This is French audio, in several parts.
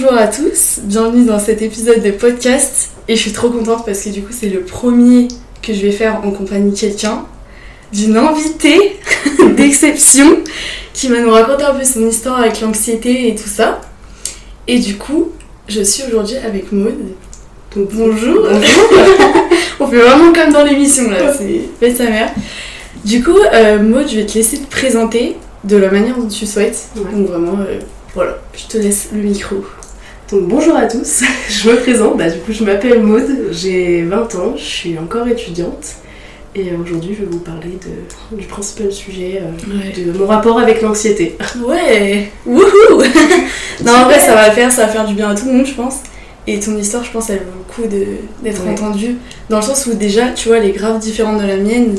Bonjour à tous, bienvenue dans cet épisode de podcast et je suis trop contente parce que du coup c'est le premier que je vais faire en compagnie de quelqu'un, d'une invitée d'exception qui va nous raconter un peu son histoire avec l'anxiété et tout ça. Et du coup, je suis aujourd'hui avec Maud. Donc bonjour. On fait vraiment comme dans l'émission là, c'est fait sa mère. Du coup, euh, Maud, je vais te laisser te présenter de la manière dont tu souhaites. Ouais. Donc vraiment, euh, voilà, je te laisse le micro. Donc bonjour à tous, je me présente, bah, du coup je m'appelle Maude, j'ai 20 ans, je suis encore étudiante et euh, aujourd'hui je vais vous parler de, du principal sujet euh, de mon rapport avec l'anxiété. Ouais, wouhou Non, en vrai, ça va faire, ça va faire du bien à tout le monde, je pense. Et ton histoire, je pense, elle vaut le coup d'être Ouais. entendue. Dans le sens où, déjà, tu vois, elle est grave différente de la mienne.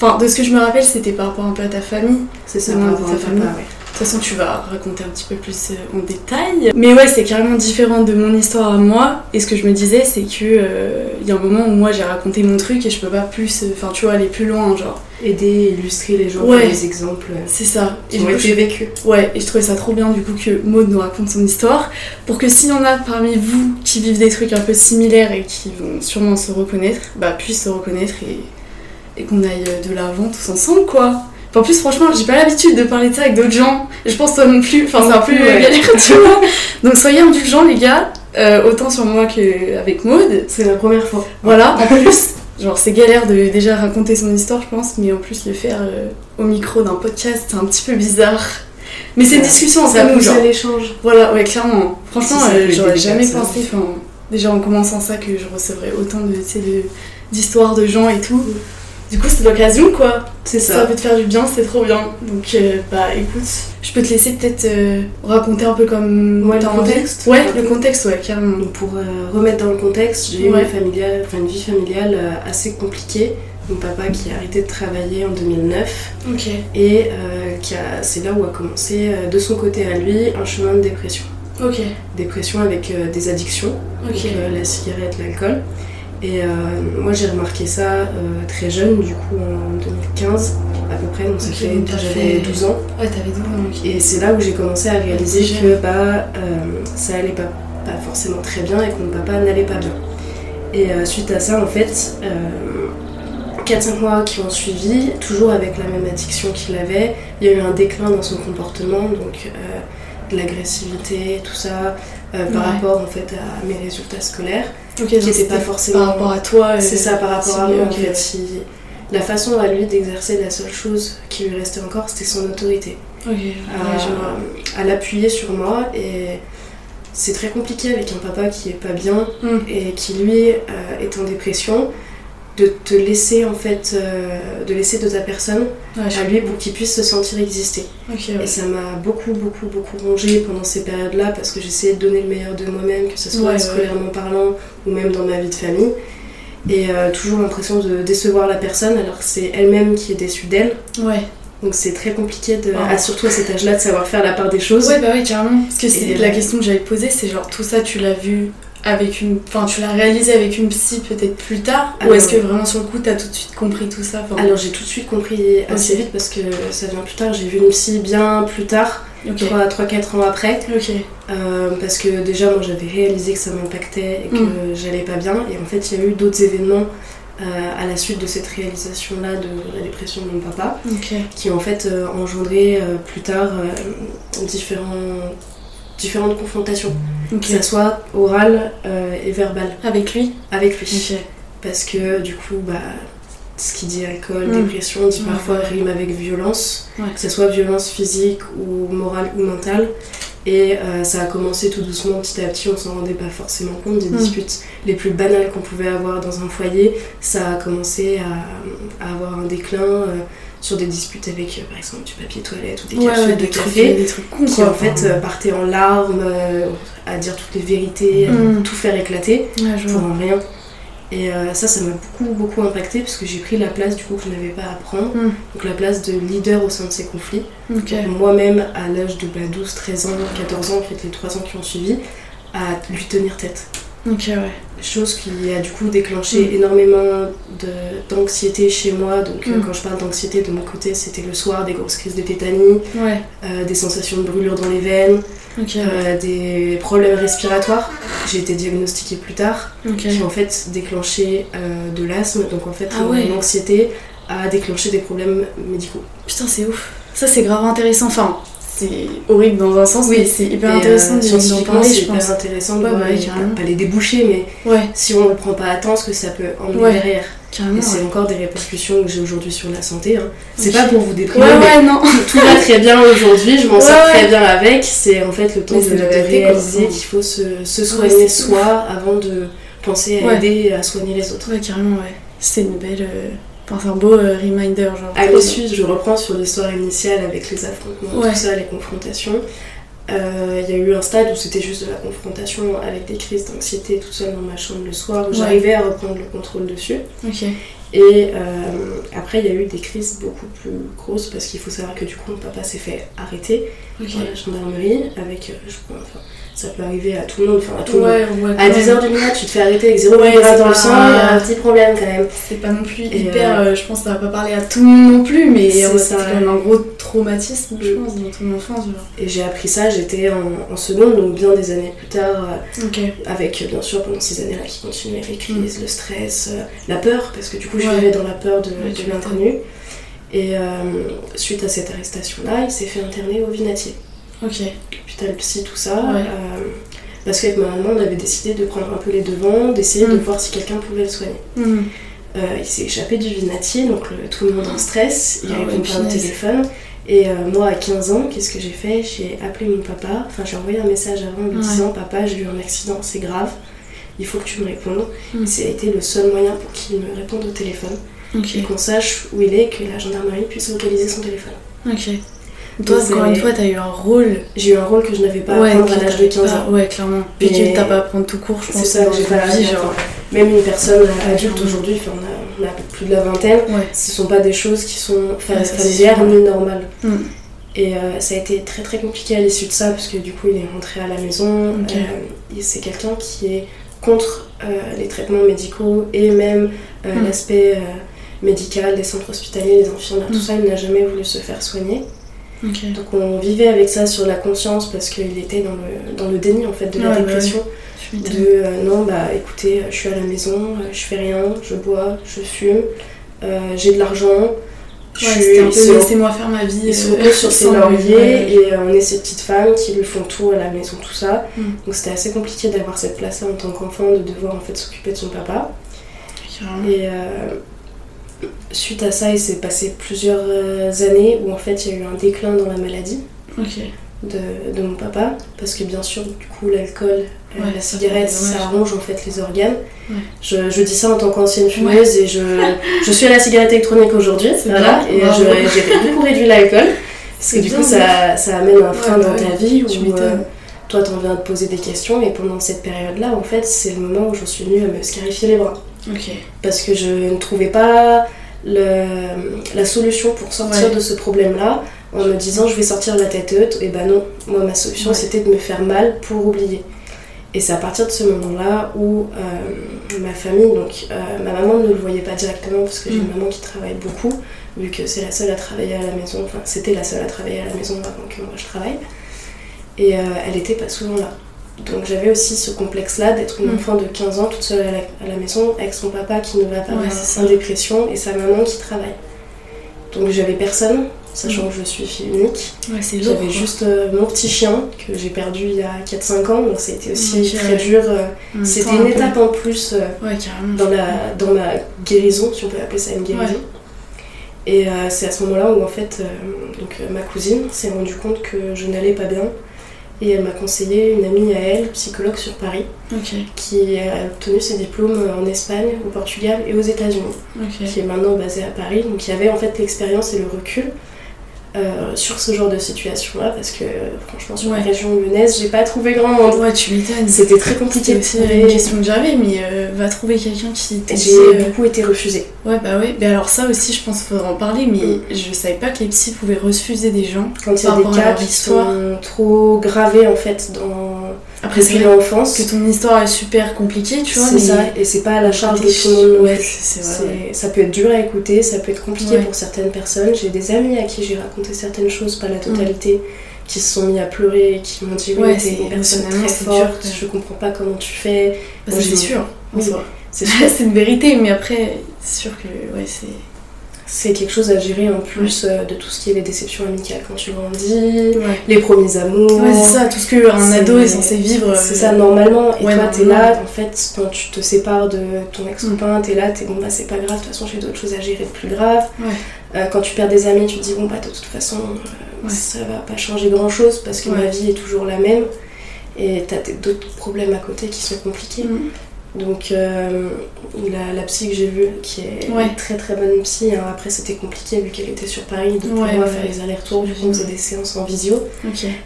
Enfin, de ce que je me rappelle, c'était par rapport un peu à ta famille. C'est ça, par rapport ta à papa, famille. ouais. De toute façon, tu vas raconter un petit peu plus euh, en détail. Mais ouais, c'est carrément différent de mon histoire à moi. Et ce que je me disais, c'est que euh, il y a un moment où moi j'ai raconté mon truc et je peux pas plus, euh, enfin, tu vois, aller plus loin, genre. Aider, illustrer les gens Ouais. par des exemples C'est ça. du ont été vécus. Ouais, et je trouvais ça trop bien du coup que Maud nous raconte son histoire, pour que s'il y en a parmi vous qui vivent des trucs un peu similaires et qui vont sûrement se reconnaître, bah puissent se reconnaître et, et qu'on aille de l'avant tous ensemble quoi. En plus franchement j'ai pas l'habitude de parler de ça avec d'autres gens, je pense toi non plus, enfin c'est un peu Ouais. galère tu vois. Donc soyez indulgents les gars, euh, autant sur moi qu'avec Maud. C'est la première fois. Voilà, en plus, genre c'est galère de déjà raconter son histoire, je pense, mais en plus le faire euh, au micro d'un podcast, c'est un petit peu bizarre. Mais c'est une discussion ça nous, genre. à l'échange. Voilà, ouais, clairement. Franchement, euh, j'aurais jamais pensé, enfin, déjà en commençant ça, que je recevrais autant de- d'histoires de gens et tout. Du coup, c'est l'occasion, quoi. C'est Ça ça. peut te faire du bien, c'est trop bien. Donc, euh, bah écoute, je peux te laisser peut-être euh, raconter un peu comme Ouais, le contexte. Ouais, le contexte, ouais, carrément. Donc pour euh, remettre dans le contexte, j'ai eu Ouais. une, familiale, enfin, une vie familiale assez compliquée. Mon papa qui a arrêté de travailler en 2009 Ok. et qui a- c'est là où a commencé de son côté à lui un chemin de dépression. Ok. Dépression avec des addictions, Ok. donc, euh, la cigarette, l'alcool. Et euh, moi j'ai remarqué ça euh, très jeune, du coup en 2015 à peu près, donc ça fait donc j'avais fait- 12 ans. Ouais, t'avais 12 ans. Et c'est là où j'ai commencé à réaliser que bah, euh, ça allait pas, pas forcément très bien et que mon papa n'allait pas bien. Et euh, suite à ça, en fait, euh, 4-5 mois qui ont suivi, toujours avec la même addiction qu'il avait, il y a eu un déclin dans son comportement, donc de l'agressivité, tout ça, euh, par Ouais. rapport en fait à mes résultats scolaires, Ok, qui n'étaient pas forcément. Par rapport à toi. euh, C'est ça, par rapport à moi en ok, fait. il- La façon à lui d'exercer la seule chose qui lui restait encore, c'était son autorité à, à l'appuyer sur moi et c'est très compliqué avec un papa qui est pas bien Hmm. et qui lui euh, est en dépression de te laisser en fait euh, de laisser de ta personne Ouais, à lui pour qu'il puisse se sentir exister ouais. et ça m'a beaucoup beaucoup beaucoup rongé pendant ces périodes là parce que j'essayais de donner le meilleur de moi-même que ce soit Ouais, scolairement parlant ou même dans ma vie de famille et euh, toujours l'impression de décevoir la personne alors que c'est elle-même qui est déçue d'elle Ouais. donc c'est très compliqué de, Ah. à- surtout à cet âge-là de savoir faire la part des choses Ouais, bah ouais, carrément. Parce que c'est la euh, question que j'avais posée, c'est genre tout ça, tu l'as vu avec une. Enfin, tu l'as réalisé avec une psy peut-être plus tard Ou est-ce que vraiment sur le coup, t'as tout de suite compris tout ça Enfin, Alors j'ai tout de suite compris assez vite parce que ça vient plus tard. J'ai vu une psy bien plus tard, Ok. 3-4 ans après. Euh, parce que déjà moi j'avais réalisé que ça m'impactait et que Mm. j'allais pas bien. Et en fait il y a eu d'autres événements euh, à la suite de cette réalisation-là de la dépression de mon papa qui ont en fait euh, engendré euh, plus tard différents, différentes confrontations, que ça soit orale euh, et verbale Avec lui avec lui. Parce que du coup bah ce qui dit alcool, Mm. dépression dit Ouais, parfois rime avec violence, Ouais. que ce soit violence physique ou morale ou mentale. Et euh, ça a commencé tout doucement, petit à petit, on s'en rendait pas forcément compte des Mm. disputes les plus banales qu'on pouvait avoir dans un foyer. Ça a commencé à, à avoir un déclin euh, sur des disputes avec, euh, par exemple, du papier toilette ou des Ouais, capsules de des trucs, café des trucs cons qui en fait euh, partaient en larmes, euh, à dire toutes les vérités, à Mm. tout faire éclater Ouais, pour rien. Et euh, ça, ça m'a beaucoup, beaucoup impacté parce que j'ai pris la place du coup que je n'avais pas à prendre, Mm. donc la place de leader au sein de ces conflits. Moi-même, à l'âge de bah, 12, 13 ans, 14 ans, en fait les 3 ans qui ont suivi, à lui tenir tête. Ok, ouais. Chose qui a du coup déclenché Mm. énormément d'anxiété chez moi. Donc euh, Mm. quand je parle d'anxiété de mon côté, c'était le soir des grosses crises de tétanie, Ouais, euh, des sensations de brûlure dans les veines, ouais. euh, des problèmes respiratoires. J'ai été diagnostiquée plus tard, qui en fait déclenché de l'asthme. Donc en fait, Ah ouais. l'anxiété a déclenché des problèmes médicaux. Putain, c'est ouf. Ça, c'est grave intéressant. Enfin, c'est horrible dans un sens, Oui. mais c'est hyper Et, intéressant euh, scientifiquement, parler, c'est hyper pense. intéressant de Ouais, voir ouais, les- carrément. pas les débouchés, mais Ouais, si on ne prend pas à temps, ce que ça peut emmener derrière. carrément. Et c'est encore des répercussions que j'ai aujourd'hui sur la santé. hein. C'est pas pour vous déprimer, mais non. tout va très bien aujourd'hui, je m'en sors très bien avec. C'est en fait le temps Mais de, de réaliser qu'il faut se, se soigner soi avant de penser à aider à soigner les autres. Ouais, carrément, ouais. C'est une belle. Euh, Enfin, c'est un beau euh, reminder, genre. À trop l'issue, je reprends sur l'histoire initiale avec les affrontements, Ouais. tout ça, les confrontations. Euh, Il y a eu un stade où c'était juste de la confrontation avec des crises d'anxiété toute seule dans ma chambre le soir, où Ouais. j'arrivais à reprendre le contrôle dessus. Et euh, après, il y a eu des crises beaucoup plus grosses parce qu'il faut savoir que du coup, mon papa s'est fait arrêter Ok. par la gendarmerie avec, euh, je crois, enfin, ça peut arriver à tout le monde, enfin à tout le monde. Ouais. À quand 10h même. du mat, tu te fais arrêter avec 0 Ouais, dans le sang, il y a un petit problème quand même. C'est pas non plus Et, hyper. euh, euh, je pense que ça va pas parler à tout le monde non plus, mais C'est quand même un gros traumatisme, je Mm. pense, dans ton enfance. Genre. Et j'ai appris ça, j'étais en, en seconde, donc bien des années plus tard, euh, avec bien sûr pendant ces années-là qui continuaient les crises, le stress, euh, la peur, parce que du coup je Mm. Vivais dans la peur de, de l'inconnu. Et euh, suite à cette arrestation-là, il s'est fait interner au Vinatier. Ok. hôpital psy, tout ça. Ouais. euh, parce qu'avec ma maman, on avait décidé de prendre un peu les devants, d'essayer de Mm. voir si quelqu'un pouvait le soigner. Mhm. Euh, il s'est échappé du vinatier, donc le- tout le monde en stress, il Ah répond ouais, pas au téléphone. Et euh, moi, à 15 ans, qu'est-ce que j'ai fait? J'ai appelé mon papa, enfin j'ai envoyé un message avant lui Ouais. disant Papa, j'ai eu un accident, c'est grave, il faut que tu me répondes. Mm. Et ça a été le seul moyen pour qu'il me réponde au téléphone et qu'on sache où il est, que la gendarmerie puisse localiser son téléphone. Ok. Toi, Donc, encore une fois, t'as eu un rôle. J'ai eu un rôle que je n'avais pas à ouais, prendre à l'âge de t'avais 15 pas- ans. Ouais, clairement. Puis que t'as pas à prendre tout court, je pense. C'est ça que j'ai pas vie, à genre. Même une personne adulte aujourd'hui, on, a, on a plus de la vingtaine, Ouais. ce sont pas des choses qui sont familières ni normales. Mm. Et euh, ça a été très très compliqué à l'issue de ça, parce que du coup il est rentré à la maison. Euh, c'est quelqu'un qui est contre euh, les traitements médicaux et même Mm. l'aspect médical des centres hospitaliers, les infirmières, tout Mm. ça, il n'a jamais voulu se faire soigner. Donc on vivait avec ça sur la conscience parce qu'il était dans le, dans le déni en fait de la Ouais, dépression. De euh, non, bah écoutez, je suis à la maison, euh, je fais rien, je bois, je fume, euh, j'ai de l'argent, je suis. c'était un peu laissez-moi faire ma vie. il se euh, sur ses lauriers et on est ces petites femmes qui lui font tout à la maison, tout ça. Mm. Donc c'était assez compliqué d'avoir cette place-là en tant qu'enfant, de devoir en fait s'occuper de son papa. Et suite à ça, il s'est passé plusieurs euh, années où en fait il y a eu un déclin dans la maladie de, de mon papa. Parce que bien sûr du coup l'alcool euh, Ouais, la ça cigarette dommage. ça ronge en fait les organes. Ouais. je, je dis ça en tant qu'ancienne fumeuse et je, je suis à la cigarette électronique aujourd'hui. Voilà. et j'ai beaucoup réduit l'alcool. Parce que du coup ça, ça amène un frein dans bah ta vie tu où euh, toi t'en viens de poser des questions. Et pendant cette période là en fait c'est le moment où j'en suis venue à me scarifier les bras Parce que je ne trouvais pas le- la solution pour sortir Ouais. de ce problème-là en me disant je vais sortir la tête haute. Et ben non, moi ma solution Ouais. c'était de me faire mal pour oublier. Et c'est à partir de ce moment-là où euh, ma famille, donc euh, ma maman ne le voyait pas directement parce que j'ai Mm. une maman qui travaille beaucoup, vu que c'est la seule à travailler à la maison, enfin c'était la seule à travailler à la maison avant que moi je travaille. Et euh, elle était pas souvent là. Donc j'avais aussi ce complexe-là d'être une Mm. enfant de 15 ans toute seule à la, à la maison avec son papa qui ne va pas Ouais, bien, en dépression et sa maman qui travaille. Donc j'avais personne, sachant Mm. que je suis fille unique. Ouais. J'avais juste euh, mon petit chien que j'ai perdu il y a 4-5 ans, donc ça a été aussi très ouais. dur. euh, C'était une un peu- étape en plus euh, dans, la, dans ma guérison, si on peut appeler ça une guérison. Et euh, c'est à ce moment-là où en fait euh, donc, euh, ma cousine s'est rendue compte que je n'allais pas bien et elle m'a conseillé une amie à elle, psychologue sur Paris, qui a obtenu ses diplômes en Espagne, au Portugal et aux États-Unis, qui est maintenant basée à Paris. Donc il y avait en fait l'expérience et le recul euh, sur ce genre de situation-là parce que franchement sur la Ouais. région lyonnaise, j'ai pas trouvé grand monde. Ouais, tu m'étonnes. C'était très compliqué C'était aussi une question que j'avais, mais euh, va trouver quelqu'un qui J'ai euh, beaucoup été refusée. Ouais, bah ouais. Mais alors, ça aussi, je pense qu'il faudra en parler, mais Mm. je savais pas que les psys pouvaient refuser des gens. quand il y a par des rapport à cas qui sont trop gravés en fait dans Après, c'est l'enfance. que ton histoire est super compliquée, tu vois. C'est ça, et c'est pas à la charge de tout le monde. Ouais, c'est vrai. Ça peut être dur à écouter, ça peut être compliqué Ouais. pour certaines personnes. J'ai des amis à qui j'ai raconté certaines choses, pas la totalité, qui se sont mis à pleurer et qui m'ont dit Mm. Ouais, t'es c'est- une personne très forte, dur, je comprends pas comment tu fais. Bah, Moi, c'est sûr. Oui. c'est une vérité, mais après, c'est sûr que ouais, c'est. C'est quelque chose à gérer en plus euh, de tout ce qui est les déceptions amicales quand tu grandis, Ouais. les premiers amours. Ouais, c'est ça, tout ce qu'un ado est censé vivre. C'est euh, ça, normalement. Et toi, t'es là, en fait, quand tu te sépares de ton ex-copain, t'es là, t'es bon, bah c'est pas grave, de toute façon, j'ai d'autres choses à gérer de plus grave. Ouais. Euh, quand tu perds des amis, tu te dis, bon, bah de toute façon, euh, ça va pas changer grand-chose parce que ma vie est toujours la même. Et t'as d'autres problèmes à côté qui sont compliqués. Mm. Donc, euh, la, la psy que j'ai vue, qui est Ouais. une très très bonne psy, hein, après c'était compliqué vu qu'elle était sur Paris, de pour Ouais, moi ouais. faire les allers-retours, du coup on faisait des séances en visio.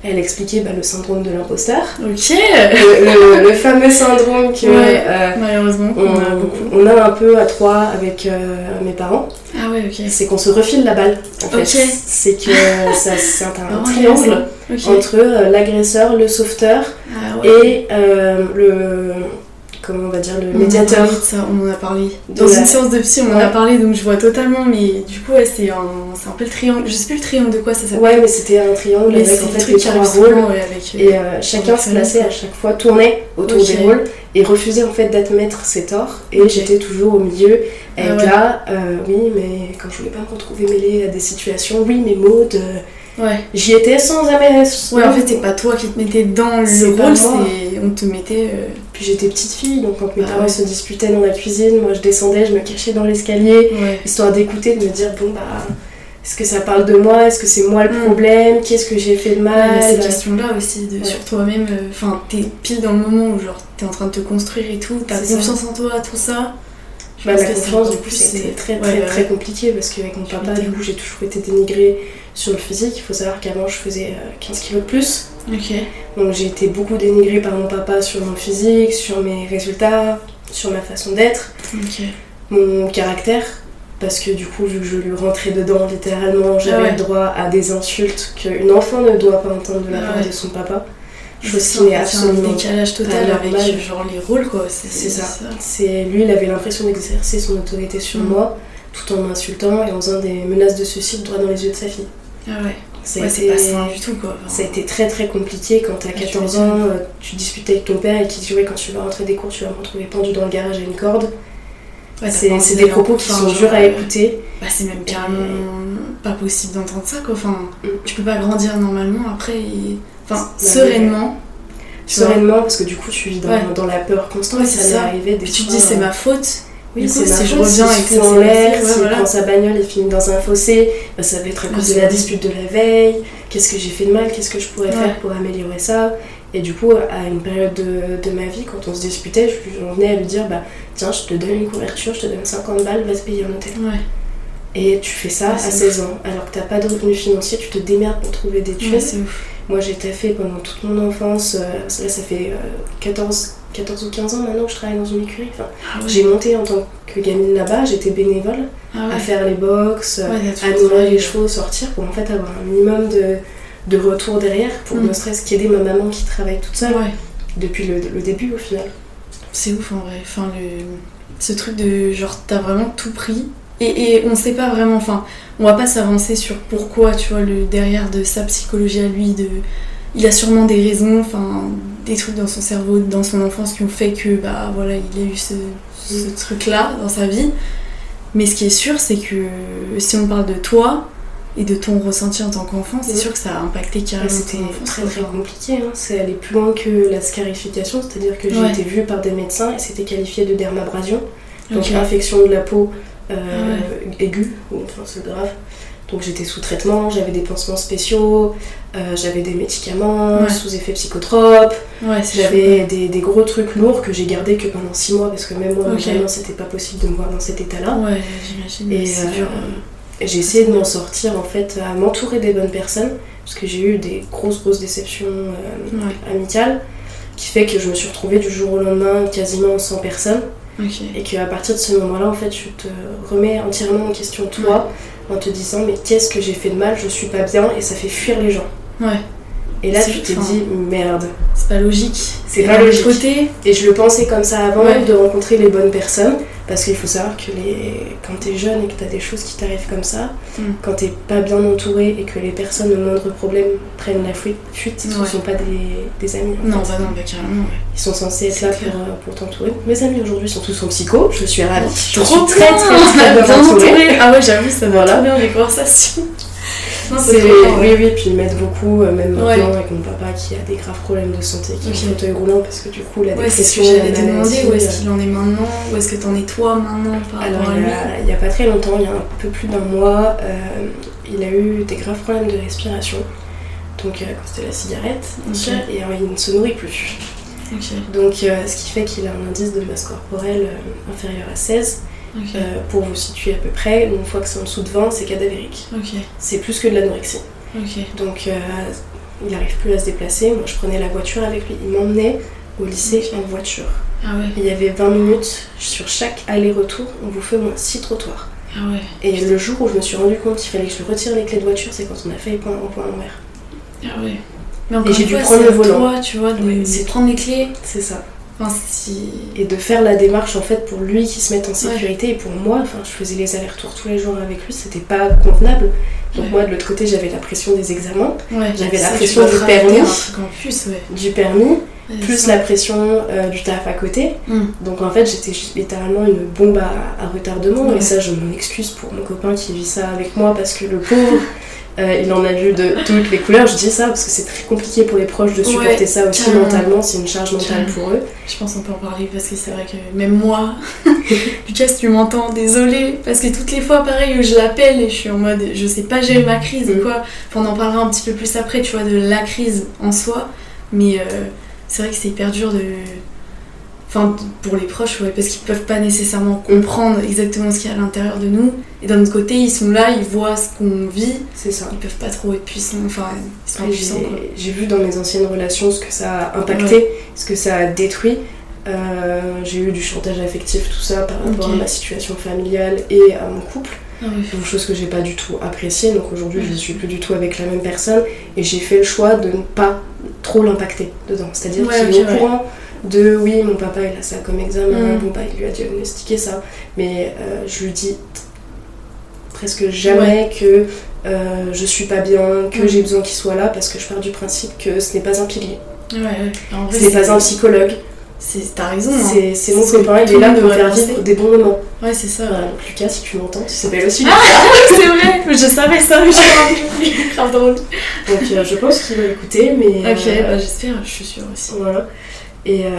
Elle expliquait bah, le syndrome de l'imposteur le, le- le fameux syndrome que euh, Malheureusement, on, on a beaucoup. on a un peu à trois avec euh, mes parents, Ah ouais, ok. c'est qu'on se refile la balle. En fait. C'est que c'est un, un Vraiment triangle entre l'agresseur, le sauveteur Ah et le comment on va dire le On médiateur. de ça, on en a parlé. Dans la- une séance de psy, on en a parlé, donc je vois totalement, mais du coup, ouais, c'est un, c'est un peu le triangle. Je sais plus le triangle de quoi ça s'appelle. Ouais, mais c'était un triangle mais avec en fait les trois rôles. ouais, avec. euh, Et euh, chacun se plaçait à chaque fois, tournait autour des rôles et refusait en fait d'admettre ses torts. Et j'étais toujours au milieu, avec Ah ouais. là, euh, oui, mais quand je voulais pas me retrouver mêlée à des situations, oui, mais Maud, euh, Ouais. j'y étais sans jamais. Ouais, en fait, c'est pas toi qui te mettais dans le rôle, c'est. On te mettait. euh, Puis j'étais petite fille, donc quand mes Ah parents ouais. se disputaient dans la cuisine, moi je descendais, je me cachais dans l'escalier, Ouais. histoire d'écouter, de me dire, bon bah. Est-ce que ça parle de moi? Est-ce que c'est moi le Mm. problème? Qu'est-ce que j'ai fait de Ouais, mal? a ces questions-là aussi, de, Ouais. sur toi-même. euh, Enfin, t'es pile dans le moment où, genre, t'es en train de te construire et tout, t'as ça. confiance en toi, tout ça. Bah, la confiance, du coup, c'était très très ouais, très compliqué parce qu'avec mon papa, du coup, j'ai toujours été dénigrée sur le physique. Il faut savoir qu'avant, je faisais euh, 15 kilos de plus. Donc, j'ai été beaucoup dénigrée par mon papa sur mon physique, sur mes résultats, sur ma façon d'être, mon caractère. Parce que du coup, vu que je lui rentrais dedans littéralement, j'avais Ah ouais. le droit à des insultes qu'une enfant ne doit pas entendre de la Ah part ouais. de son papa. N'est fait, absolument un décalage total avec genre les rôles quoi. C'est ça. C'est lui, il avait l'impression d'exercer son autorité sur Mm. moi, tout en m'insultant et en faisant des menaces de suicide droit dans les yeux de sa fille. Ah ouais. C'est été, pas sain du tout quoi. Enfin, ça a été très très compliqué quand t'as Ouais, tu 14 m'étonnes. ans, euh, tu discutes avec ton père et qui dit ouais quand tu vas rentrer des cours tu vas me retrouver pendu dans le garage à une corde. ouais, c'est des propos qui sont durs à euh, écouter. Bah c'est même carrément pas possible d'entendre ça quoi. Enfin, Mm. tu peux pas grandir normalement après. et- Enfin, sereinement. Sereinement parce que du coup tu vis dans, Ouais. dans la peur constante, Ouais, ça ça. arrivé des tu te dis c'est euh, ma faute. Oui, c'est si je reviens fout ça en l'air, s'il prend sa bagnole et finit dans un fossé, bah, ça va être à cause de la dispute de la veille, qu'est-ce que j'ai fait de mal, qu'est-ce que je pourrais Ouais. faire pour améliorer ça? Et du coup, à une période de, de ma vie, quand on se disputait, je j'en venais à lui dire bah, Tiens, je te donne une couverture, je te donne 50 balles, va te payer un hôtel. Et tu fais ça Ouais, à c'est 16 ans, alors que t'as pas de revenus financiers, tu te démerdes pour trouver des thunes. Ouais. Moi, j'ai taffé pendant toute mon enfance, euh, là, ça fait euh, 14, 14 ou 15 ans maintenant que je travaille dans une écurie. Enfin, Ah ouais. J'ai monté en tant que gamine là-bas, j'étais bénévole Ah à faire les box, Ouais, t'as à nourrir les chevaux, sortir pour en fait avoir un minimum de, de retour derrière pour Mm. ne serait-ce qu'aider ma maman qui travaille toute seule depuis le, le début au final. C'est ouf en vrai. Enfin, le... ce truc de genre, t'as vraiment tout pris. Et, et on sait pas vraiment. Enfin, on va pas s'avancer sur pourquoi, tu vois, le derrière de sa psychologie à lui. De... Il a sûrement des raisons, enfin, des trucs dans son cerveau, dans son enfance qui ont fait que, bah voilà, il a eu ce, ce truc-là dans sa vie. Mais ce qui est sûr, c'est que si on parle de toi et de ton ressenti en tant qu'enfant, c'est Mhm. sûr que ça a impacté carrément C'était très très compliqué, hein. c'est aller plus loin que la scarification, c'est-à-dire que j'ai Ouais. été vue par des médecins et c'était qualifié de dermabrasion, donc Ok. infection de la peau euh, Ah aiguë, ou- enfin c'est grave. Donc j'étais sous traitement, j'avais des pansements spéciaux, euh, j'avais des médicaments Ouais. sous effet psychotrope, Ouais. J'avais des, des gros trucs lourds que j'ai gardés que pendant 6 mois parce que même moi, Ok. mentalement, c'était pas possible de me voir dans cet état-là. Ouais, j'imagine. Et euh, et j'ai essayé de m'en sortir en fait, à m'entourer des bonnes personnes parce que j'ai eu des grosses grosses déceptions euh, Ouais, amicales qui fait que je me suis retrouvée du jour au lendemain quasiment sans personne et qu'à partir de ce moment-là, en fait, tu te remets entièrement en question toi en te disant mais qu'est-ce que j'ai fait de mal, je suis pas bien et ça fait fuir les gens. Ouais. Et là, tu t'es dit, merde. C'est pas logique. C'est pas logique. côté, Et je le pensais comme ça avant Ouais. de rencontrer les bonnes personnes. Parce qu'il faut savoir que les... quand t'es jeune et que t'as des choses qui t'arrivent comme ça, Mm. quand t'es pas bien entouré et que les personnes, au moindre problème, prennent la fuite, fuite ce Ouais. sont pas des, des amis. non, fait. bah non, bah carrément, ouais. Ils sont censés être là clair. pour, euh, pour t'entourer. Mes amis aujourd'hui sont tous en psycho, je suis ravie. Je Trop suis très très très bien entourée. Ah ouais, j'avoue, ça va Voilà. bien les conversations. C'est- Oui, oui, puis ils m'aident beaucoup, euh, même maintenant avec mon papa qui a des graves problèmes de santé, qui est en fauteuil roulant parce que du coup la Ouais, c'est ce dépression, que demander, maladie, où est-ce euh, qu'il en est maintenant Où est-ce que t'en es toi maintenant par rapport à lui? il y a pas très longtemps, il y a un peu plus d'un mois, euh, il a eu des graves problèmes de respiration. Donc, à cause de la cigarette, Ok. et il ne se nourrit plus. Donc, euh, ce qui fait qu'il a un indice de masse corporelle euh, inférieur à 16. Euh, pour vous situer à peu près, une fois que c'est en dessous de 20, c'est cadavérique. C'est plus que de l'anorexie. Donc, euh, il n'arrive plus à se déplacer. Moi, je prenais la voiture avec lui. Il m'emmenait au lycée en voiture. Ah ouais, Il y avait 20 minutes sur chaque aller-retour. On vous fait au moins 6 trottoirs. ah ouais, Et le jour où je me suis rendu compte qu'il fallait que je retire les clés de voiture, c'est quand on a points en point l'envers. ah ouais. Mais encore j'ai une dû prendre le volant. Toi, tu vois, de, c'est- prendre les clés. C'est ça. Enfin, si. Et de faire la démarche en fait pour lui qui se mette en sécurité et pour moi, enfin je faisais les allers-retours tous les jours avec lui, c'était pas convenable. Donc Ouais. moi de l'autre côté j'avais la pression des examens, Ouais, J'avais la pression du permis. du permis, plus la pression euh, du taf à côté. Mm. Donc en fait j'étais littéralement une bombe à, à retardement et ça je m'en excuse pour mon copain qui vit ça avec moi parce que le pauvre euh, il en a vu de toutes les couleurs. Je dis ça parce que c'est très compliqué pour les proches de supporter Ouais, ça aussi mentalement, c'est une charge mentale pour eux. Je pense qu'on peut en parler parce que c'est vrai que même moi, Lucas, tu m'entends, désolée, parce que toutes les fois, pareil, où je l'appelle et je suis en mode je sais pas gérer ma crise ou Mm. quoi. Enfin, on en parlera un petit peu plus après, tu vois, de la crise en soi, mais euh, c'est vrai que c'est hyper dur de. Enfin, pour les proches, ouais, parce qu'ils peuvent pas nécessairement comprendre exactement ce qu'il y a à l'intérieur de nous. Et d'un autre côté, ils sont là, ils voient ce qu'on vit, C'est ça. ils peuvent pas trop être puissants, enfin, ils sont quoi. J'ai vu dans mes anciennes relations ce que ça a impacté, ce que ça a détruit. Euh, j'ai eu du chantage affectif, tout ça, par rapport à ma situation familiale et à mon couple. Ah ouais. Une chose que j'ai pas du tout appréciée, donc aujourd'hui je ne suis plus du tout avec la même personne et j'ai fait le choix de ne pas trop l'impacter dedans. C'est-à-dire Ouais, qu'il est au ouais. courant de oui, mon papa il a ça comme examen, Mm. bon bah il lui a diagnostiqué ça, mais euh, je lui dis presque jamais que euh, je suis pas bien, que Mm. j'ai besoin qu'il soit là parce que je pars du principe que ce n'est pas un pilier, Ouais. En vrai, ce n'est pas un psychologue, c'est- T'as raison, hein. c'est mon copain, il est là pour faire vivre des bons moments. Ouais, c'est ça. Voilà, donc Lucas, si tu m'entends, tu s'appelles aussi Ah Lucas. c'est vrai, je savais ça, mais je. Donc euh, je pense qu'il va écouter, mais Ok, euh, bah j'espère, je suis sûre aussi. voilà. Et euh,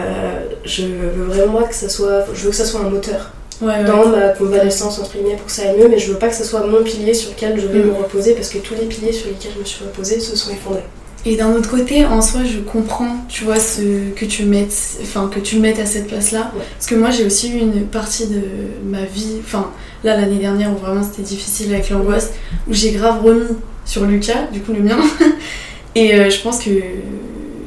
je veux vraiment que ça soit, je veux que ça soit un moteur Ouais, ouais. dans ma convalescence entre guillemets pour que ça aille mieux, mais je veux pas que ça soit mon pilier sur lequel je vais Mm. me reposer parce que tous les piliers sur lesquels je me suis reposée se sont effondrés. Et d'un autre côté, en soi, je comprends, tu vois, ce que tu mettes, enfin que tu le mettes à cette place-là, Ouais. parce que moi j'ai aussi eu une partie de ma vie, enfin là l'année dernière où vraiment c'était difficile avec l'angoisse, où j'ai grave remis sur Lucas, du coup le mien, et euh, je pense que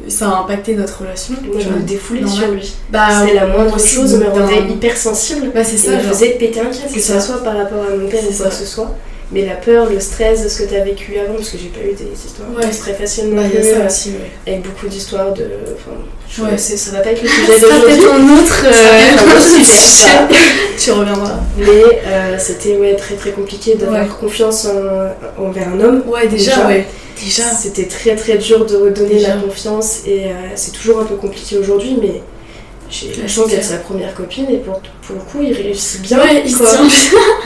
ça a impacté notre relation. Moi je me défoulais sur lui. Bah, C'est la moindre chose me rendait hyper sensible Bah c'est ça, me genre. faisait péter un câble, que ce soit par rapport à mon père ou quoi que ce soit. Mais la peur, le stress de ce que tu as vécu avant, parce que j'ai pas eu des histoires Ouais. très facilement Bah, il y a vues, ça aussi, ouais. avec beaucoup d'histoires de. Enfin, je- Ouais. ça va pas être le sujet d'aujourd'hui. peut-être un autre, Ça sera peut-être un autre euh, sujet, tu reviendras. Mais euh, c'était ouais, très très compliqué d'avoir confiance en- envers un homme. Ouais, déjà, Déjà. ouais. Déjà. C'était très très dur de redonner Déjà. la confiance et euh, c'est toujours un peu compliqué aujourd'hui, mais j'ai la Ouais, chance d'être sa première copine et pour, pour le coup il réussit bien. Ouais, il tient bien.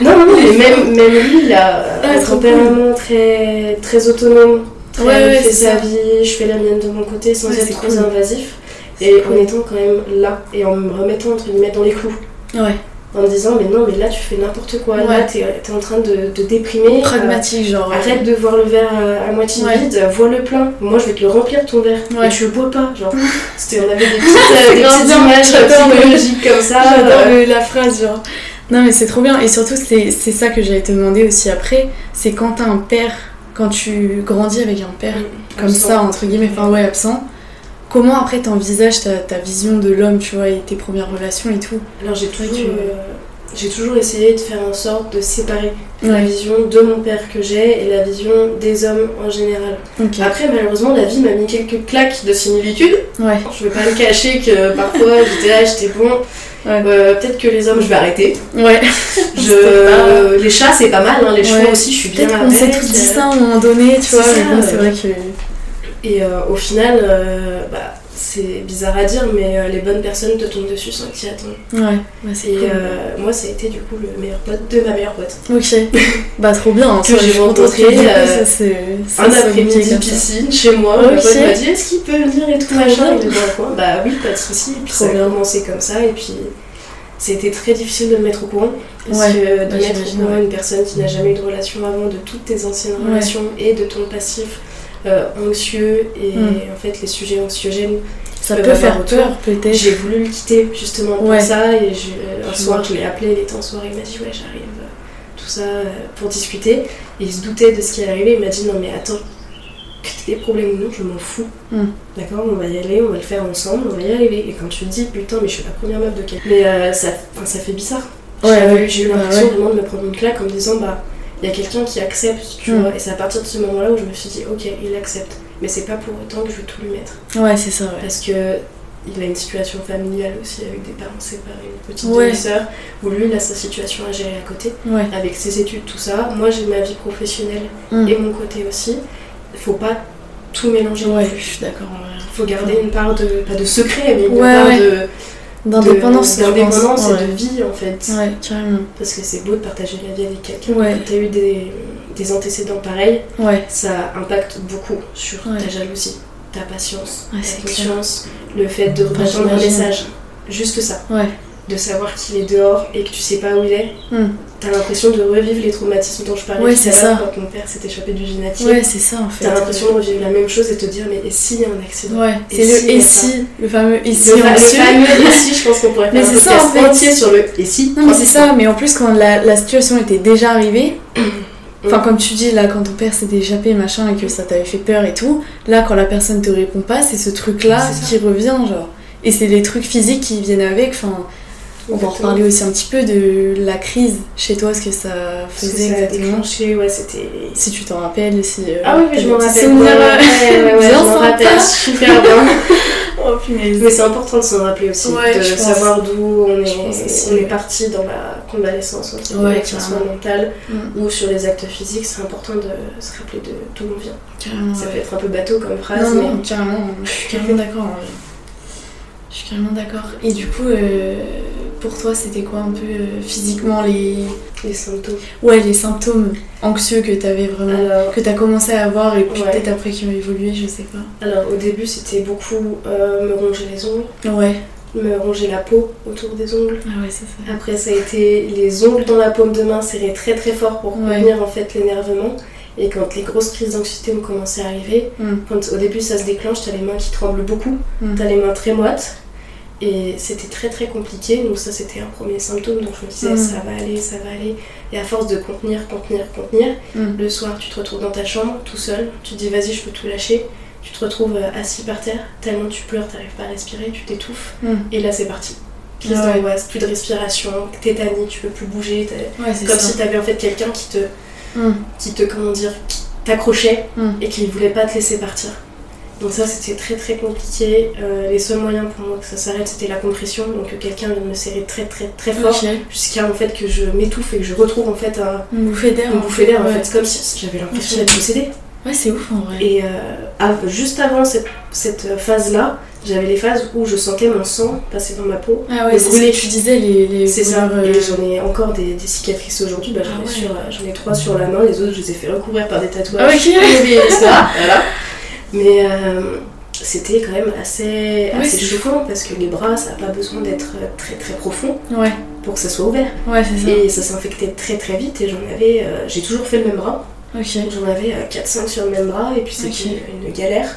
Non, non, non, mais même, même lui il a Ouais, un tempérament très, très autonome. Très, Ouais, ouais, fait sa vie, je fais la mienne de mon côté sans être trop cool. invasif. Et cool. en étant quand même là et en me remettant entre guillemets dans les clous. Ouais, En me disant, mais non, mais là tu fais n'importe quoi, là Ouais. t'es es en train de, de déprimer. pragmatique, genre. Euh, Arrête de voir le verre à, à moitié Ouais. vide, vois le plein. Moi je vais te le remplir ton verre. Ouais. Et tu le bois pas. Genre, c'était, on avait des petites, euh, des petites images le- psychologiques comme ça. Euh, la phrase, genre. Non, mais c'est trop bien. Et surtout, c'est ça que j'allais te demander aussi après. C'est quand t'as un père, quand tu grandis avec un père comme absent. ça, entre guillemets, enfin ouais, absent. Comment après t'envisages ta, ta vision de l'homme, tu vois, et tes premières relations et tout Alors j'ai toujours, euh, j'ai toujours essayé de faire en sorte de séparer la vision de mon père que j'ai et la vision des hommes en général. Après, malheureusement, la vie m'a mis quelques claques de similitude. Ouais. Je vais pas me cacher que parfois j'étais là, j'étais bon. Ouais. euh, Peut-être que les hommes, je vais arrêter. Ouais. Je... Les chats, c'est pas mal, hein, les chevaux Ouais. aussi, je suis bien Peut-être qu'on s'est tous dit ça à un moment donné, tu vois, c'est vrai que. Et euh, au final, euh, bah, c'est bizarre à dire, mais euh, les bonnes personnes te tombent dessus sans que tu y attendes. Ouais, bah c'est Et cool. euh, moi, ça a été du coup le meilleur pote de ma meilleure pote. Ok. Bah trop bien, hein, Que j'ai rencontré, euh, ça, c'est- ça Un après-midi piscine chez moi, Ok. ma pote m'a dit est-ce qu'il peut venir et tout Trop machin. Bah oui, pas de soucis. Et puis Trop ça a bien. commencé comme ça, et puis c'était très difficile de le mettre au courant. Parce Ouais, que de bah, mettre au courant ouais. une personne qui n'a jamais eu de relation avant, de toutes tes anciennes Ouais. relations et de ton passif euh, anxieux, et Mm. en fait les sujets anxiogènes Ça peut faire peur, peut-être. J'ai voulu le quitter justement pour Ouais. ça et je- un Je soir vois. je l'ai appelé, il était en soirée, il m'a dit ouais j'arrive, euh, tout ça euh, pour discuter. Et il se doutait de ce qui allait arriver, il m'a dit non mais attends, que t'aies des problèmes ou non, je m'en fous. Hmm. D'accord, on va y aller, on va le faire ensemble, on va y arriver. Et quand tu te dis putain mais je suis la première meuf de quel... Mais euh, ça, ça fait bizarre. Ouais, J'ai- eu l'impression vraiment de me prendre une claque en me disant bah il y a quelqu'un qui accepte, tu Hmm. vois. Et c'est à partir de ce moment-là où je me suis dit ok il accepte. Mais c'est pas pour autant que je vais tout lui mettre. Ouais, c'est ça, ouais. Parce que il a une situation familiale aussi avec des parents séparés, une petite Ouais. demi-sœur, où lui il a sa situation à gérer à côté, Ouais. avec ses études, tout ça. Moi j'ai ma vie professionnelle Mm. et mon côté aussi. Faut pas tout mélanger Ouais, plus. je suis d'accord. faut garder une part de, pas de secret, mais une part de D'indépendance, Ouais. et de vie en fait. Ouais, carrément. Parce que c'est beau de partager la vie avec quelqu'un. Ouais. Quand tu as eu des, des antécédents pareils, Ouais. ça impacte beaucoup sur Ouais. ta jalousie, ta patience, ta conscience, le fait de répondre un message. Juste ça. Ouais. De savoir qu'il est dehors et que tu sais pas où il est. Hmm. T'as l'impression de revivre les traumatismes dont je parlais Ouais, tout c'est à l'heure ça. quand mon père s'est échappé du génatique. Ouais, c'est ça en fait. T'as l'impression de revivre la même chose et te dire mais et s'il y a un accident? Ouais, c'est le et ça? si, le fameux et si le, fameux et si, je pense qu'on pourrait Mais faire un c'est ça, podcast en fait. entier sur le et si. Non, mais c'est ça, mais en plus, quand la, la situation était déjà arrivée, enfin, Mm. comme tu dis, là, quand ton père s'était échappé, machin, et que ça t'avait fait peur et tout, là, quand la personne te répond pas, c'est ce truc-là ça. qui revient, genre. Et c'est les trucs physiques qui viennent avec, enfin, on va reparler aussi un petit peu de la crise chez toi, ce que ça que faisait ça exactement. déclenché, ouais, c'était. Si tu t'en rappelles, si. euh, Ah oui, t'as je m'en rappelle. Ouais, euh, ouais, ouais, ouais, bien je m'en rappelle super bien. Oh punaise. Mais c'est important de s'en rappeler aussi, Ouais, de savoir d'où on est, on est parti dans la convalescence, entre Ouais, carrément. mentale Mm. ou sur les actes physiques. C'est important de se rappeler de d'où on vient. Carrément, Ça peut être un peu bateau comme phrase, Non, mais non, carrément, je suis carrément d'accord. Je suis carrément d'accord. Et du coup, euh, pour toi, c'était quoi un peu euh, physiquement les... les symptômes. Ouais, les symptômes anxieux que t'avais vraiment... Alors, Que t'as commencé à avoir et puis Ouais. peut-être après qui ont évolué, je sais pas. alors, au début, c'était beaucoup euh, me ronger les ongles, Ouais. me ronger la peau autour des ongles. Ah ouais, c'est ça. Après, ça a été les ongles dans la paume de main serrés très très fort pour Ouais. prévenir en fait l'énervement. Et quand les grosses crises d'anxiété ont commencé à arriver, Mm. quand au début ça se déclenche, t'as les mains qui tremblent beaucoup, Mm. t'as les mains très moites. Et c'était très très compliqué, donc ça c'était un premier symptôme, donc je me disais Mm. ça va aller, ça va aller. Et à force de contenir, contenir, contenir, Mm. le soir tu te retrouves dans ta chambre tout seul, tu te dis vas-y je peux tout lâcher, tu te retrouves euh, assis par terre, tellement tu pleures, t'arrives pas à respirer, tu t'étouffes, Mm. et là c'est parti. Crise Ah ouais. d'angoisse, plus de respiration, tétanie, tu peux plus bouger, Ouais, comme ça. si t'avais en fait quelqu'un qui te, qui te, comment dire, qui t'accrochait et qui voulait pas te laisser partir. Donc ça c'était très très compliqué. Euh, les seuls moyens pour moi que ça s'arrête c'était la compression, donc que quelqu'un vienne me serrer très très très fort Ok. jusqu'à en fait que je m'étouffe et que je retrouve en fait un, Une bouffée d'air. une bouffée d'air. En fait, comme si j'avais l'impression Ok. d'être possédée. Ouais, c'est ouf en vrai. Et euh, ah, juste avant cette, cette phase-là, j'avais les phases où je sentais mon sang passer dans ma peau. Ah ouais, c'est ce que tu disais, les, les C'est ça, euh, et j'en ai encore des, des cicatrices aujourd'hui. Bah, j'en, Ah ai ouais. sur, euh, j'en ai trois sur la main, les autres je les ai fait recouvrir par des Ah, tatouages. ok. Et ça, voilà. Mais euh, c'était quand même assez, Ouais, assez choquant parce que les bras, ça n'a pas besoin d'être euh, très très profond Ouais, pour que ça soit ouvert. ouais, ça. Et ça s'infectait très très vite et j'en avais, euh, j'ai toujours fait le même bras. Ok. J'en avais euh, 4-5 sur le même bras et puis c'était Ok. une, une galère.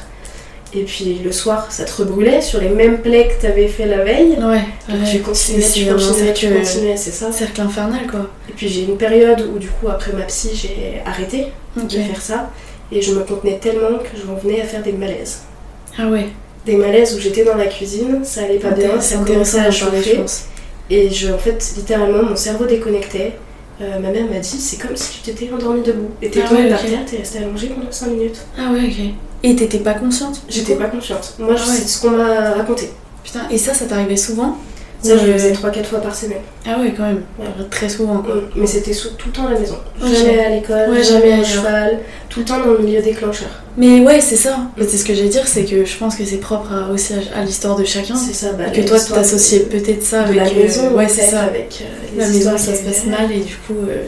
Et puis le soir, ça te rebrûlait sur les mêmes plaies que t'avais fait la veille. Ouais, Donc ouais. tu continuais, tu continuais, tu cercle- continuais, c'est ça. Cercle infernal quoi. Et puis j'ai une période où du coup après ma psy, j'ai arrêté Ok. de faire ça. Et je me contenais tellement que j'en venais à faire des malaises. Ah ouais. Des malaises où j'étais dans la cuisine, ça allait pas bien, ça commençait à je chauffer. Et je, en fait, littéralement, mon cerveau déconnectait. Euh, ma mère m'a dit, c'est comme si tu t'étais endormie debout. Et t'es Ah tombée ouais, par terre, t'es restée allongée pendant 5 minutes. Ah ouais, ok. Et t'étais pas consciente J'étais pas consciente. Moi, Ah ouais. c'est ce qu'on m'a raconté. Putain, et ça, ça t'arrivait souvent? Ça, je le faisais 3-4 fois par semaine. Ah ouais, quand même. Ouais. Très souvent, quoi. Mm. Mais c'était tout le temps à la maison. Jamais à l'école, Ouais, jamais jamais à cheval, tout le temps dans le milieu déclencheur. Mais ouais, c'est ça. C'est ce que j'allais dire, c'est que je pense que c'est propre à- aussi à, à l'histoire de chacun. C'est ça, bah, Et que toi, tu t'associais peut-être ça de avec. la euh, maison, ouais, c'est ça. Avec euh, La maison, ça se passe mal et du coup, euh,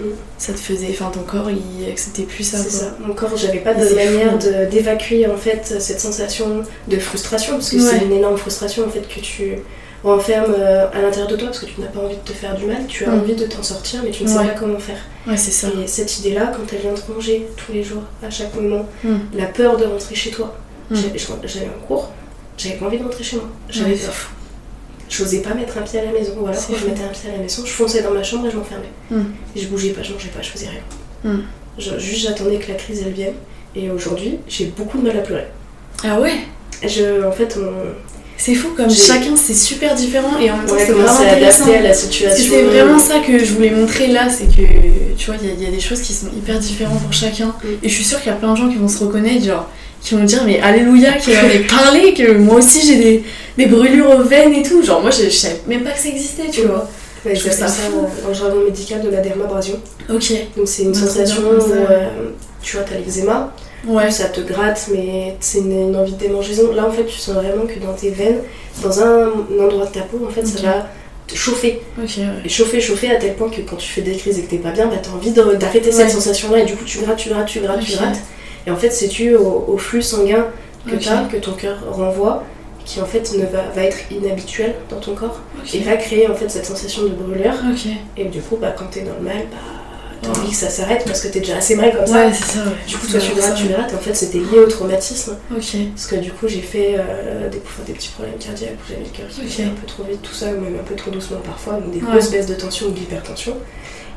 Mm. ça te faisait. Enfin, ton corps, il acceptait plus ça. C'est ça. Mon corps, j'avais pas de manière d'évacuer en fait cette sensation de frustration parce que c'est une énorme frustration en fait que tu renfermes euh, à l'intérieur de toi parce que tu n'as pas envie de te faire du mal, tu as Mm. envie de t'en sortir mais tu ne sais Ouais. pas comment faire. Ouais, c'est ça. Et cette idée-là, quand elle vient te ronger tous les jours, à chaque moment, Mm. la peur de rentrer chez toi. Mm. Je- J'allais en cours, j'avais pas envie de rentrer chez moi, j'avais peur. J'osais pas mettre un pied à la maison, ou alors quand je mettais un pied à la maison, je fonçais dans ma chambre et je m'enfermais. Je bougeais pas, je mangeais pas, je faisais rien. Je- juste j'attendais que la crise elle vienne. Et aujourd'hui, j'ai beaucoup de mal à pleurer. Ah ouais? Je, en fait, on, C'est fou comme chacun c'est super différent et en même temps c'est vraiment adapter à la situation. c'est vraiment ça que je voulais montrer là, c'est que tu vois, il y, a- il y a des choses qui sont hyper différentes pour chacun. Mm. Et je suis sûre qu'il y a plein de gens qui vont se reconnaître, genre, qui vont dire, mais alléluia, qui en ait parlé, que moi aussi j'ai des, des brûlures aux veines et tout. Genre, moi je, je savais même pas que ça existait, tu vois. Ouais, Je ça ça euh, le jargon médical de la dermabrasion. Ok. Donc c'est une c'est sensation où euh, tu vois, t'as l'eczéma, Ouais. ça te gratte, mais c'est une, une envie de démangeaison. Là, en fait, tu sens vraiment que dans tes veines, dans un, un endroit de ta peau, en fait, ça va te chauffer. Ouais. Et chauffer, chauffer à tel point que quand tu fais des crises et que t'es pas bien, bah, t'as envie d'arrêter Ouais. cette sensation-là et du coup, tu grattes, tu grattes, tu grattes, tu grattes. Et en fait, c'est dû au, au flux sanguin que t'as, que ton cœur renvoie, qui en fait ne va, va être inhabituel dans ton corps et va créer en fait cette sensation de brûlure. Et du coup, bah, quand t'es dans le mal, bah, envie que ça s'arrête parce que t'es déjà assez mal comme ça. Ouais, c'est ça, ouais. Du coup, toi, tu ça. tu grattes. Et en fait, c'était lié au traumatisme. Ok. Parce que du coup, j'ai fait euh, des, enfin, des petits problèmes cardiaques où j'avais le cœur qui Ok. battait un peu trop vite, tout ça, ou même un peu trop doucement parfois, donc des Ouais. grosses baisses de tension ou d'hypertension.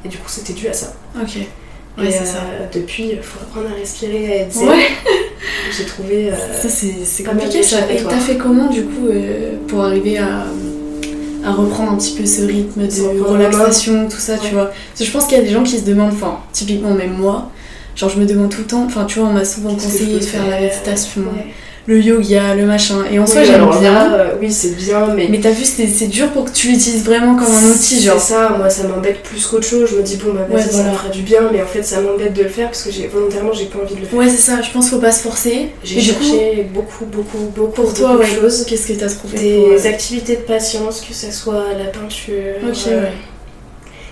Et du coup, c'était dû à ça. Ok. et Ouais, c'est euh, ça. depuis, il faut apprendre à respirer, à être zen. Ouais. J'ai trouvé. euh, Ça, c'est compliqué ça. Et t'as fait comment du coup pour arriver à, à reprendre un petit peu ce rythme de relaxation, tout ça, tu vois. Parce que je pense qu'il y a des gens qui se demandent, enfin, typiquement même moi, genre je me demande tout le temps, enfin, tu vois, on m'a souvent conseillé de faire la méditation, ouais. Le yoga, le machin. Et en Oui, soi, j'aime bien. là, oui, c'est bien, mais. Mais t'as vu, c'est dur pour que tu l'utilises vraiment comme un outil, genre. C'est ça, moi ça m'embête plus qu'autre chose. Je me dis, bon, bah vas-y, Ouais, ça me fera du bien, mais en fait, ça m'embête de le faire parce que volontairement, j'ai pas envie de le faire. Ouais, c'est ça, je pense qu'il faut pas se forcer. J'ai coup, cherché beaucoup, beaucoup, beaucoup pour toi, beaucoup ouais, de choses. qu'est-ce que t'as trouvé Des pour, euh, activités de patience, que ce soit la peinture. Ok, euh, ouais.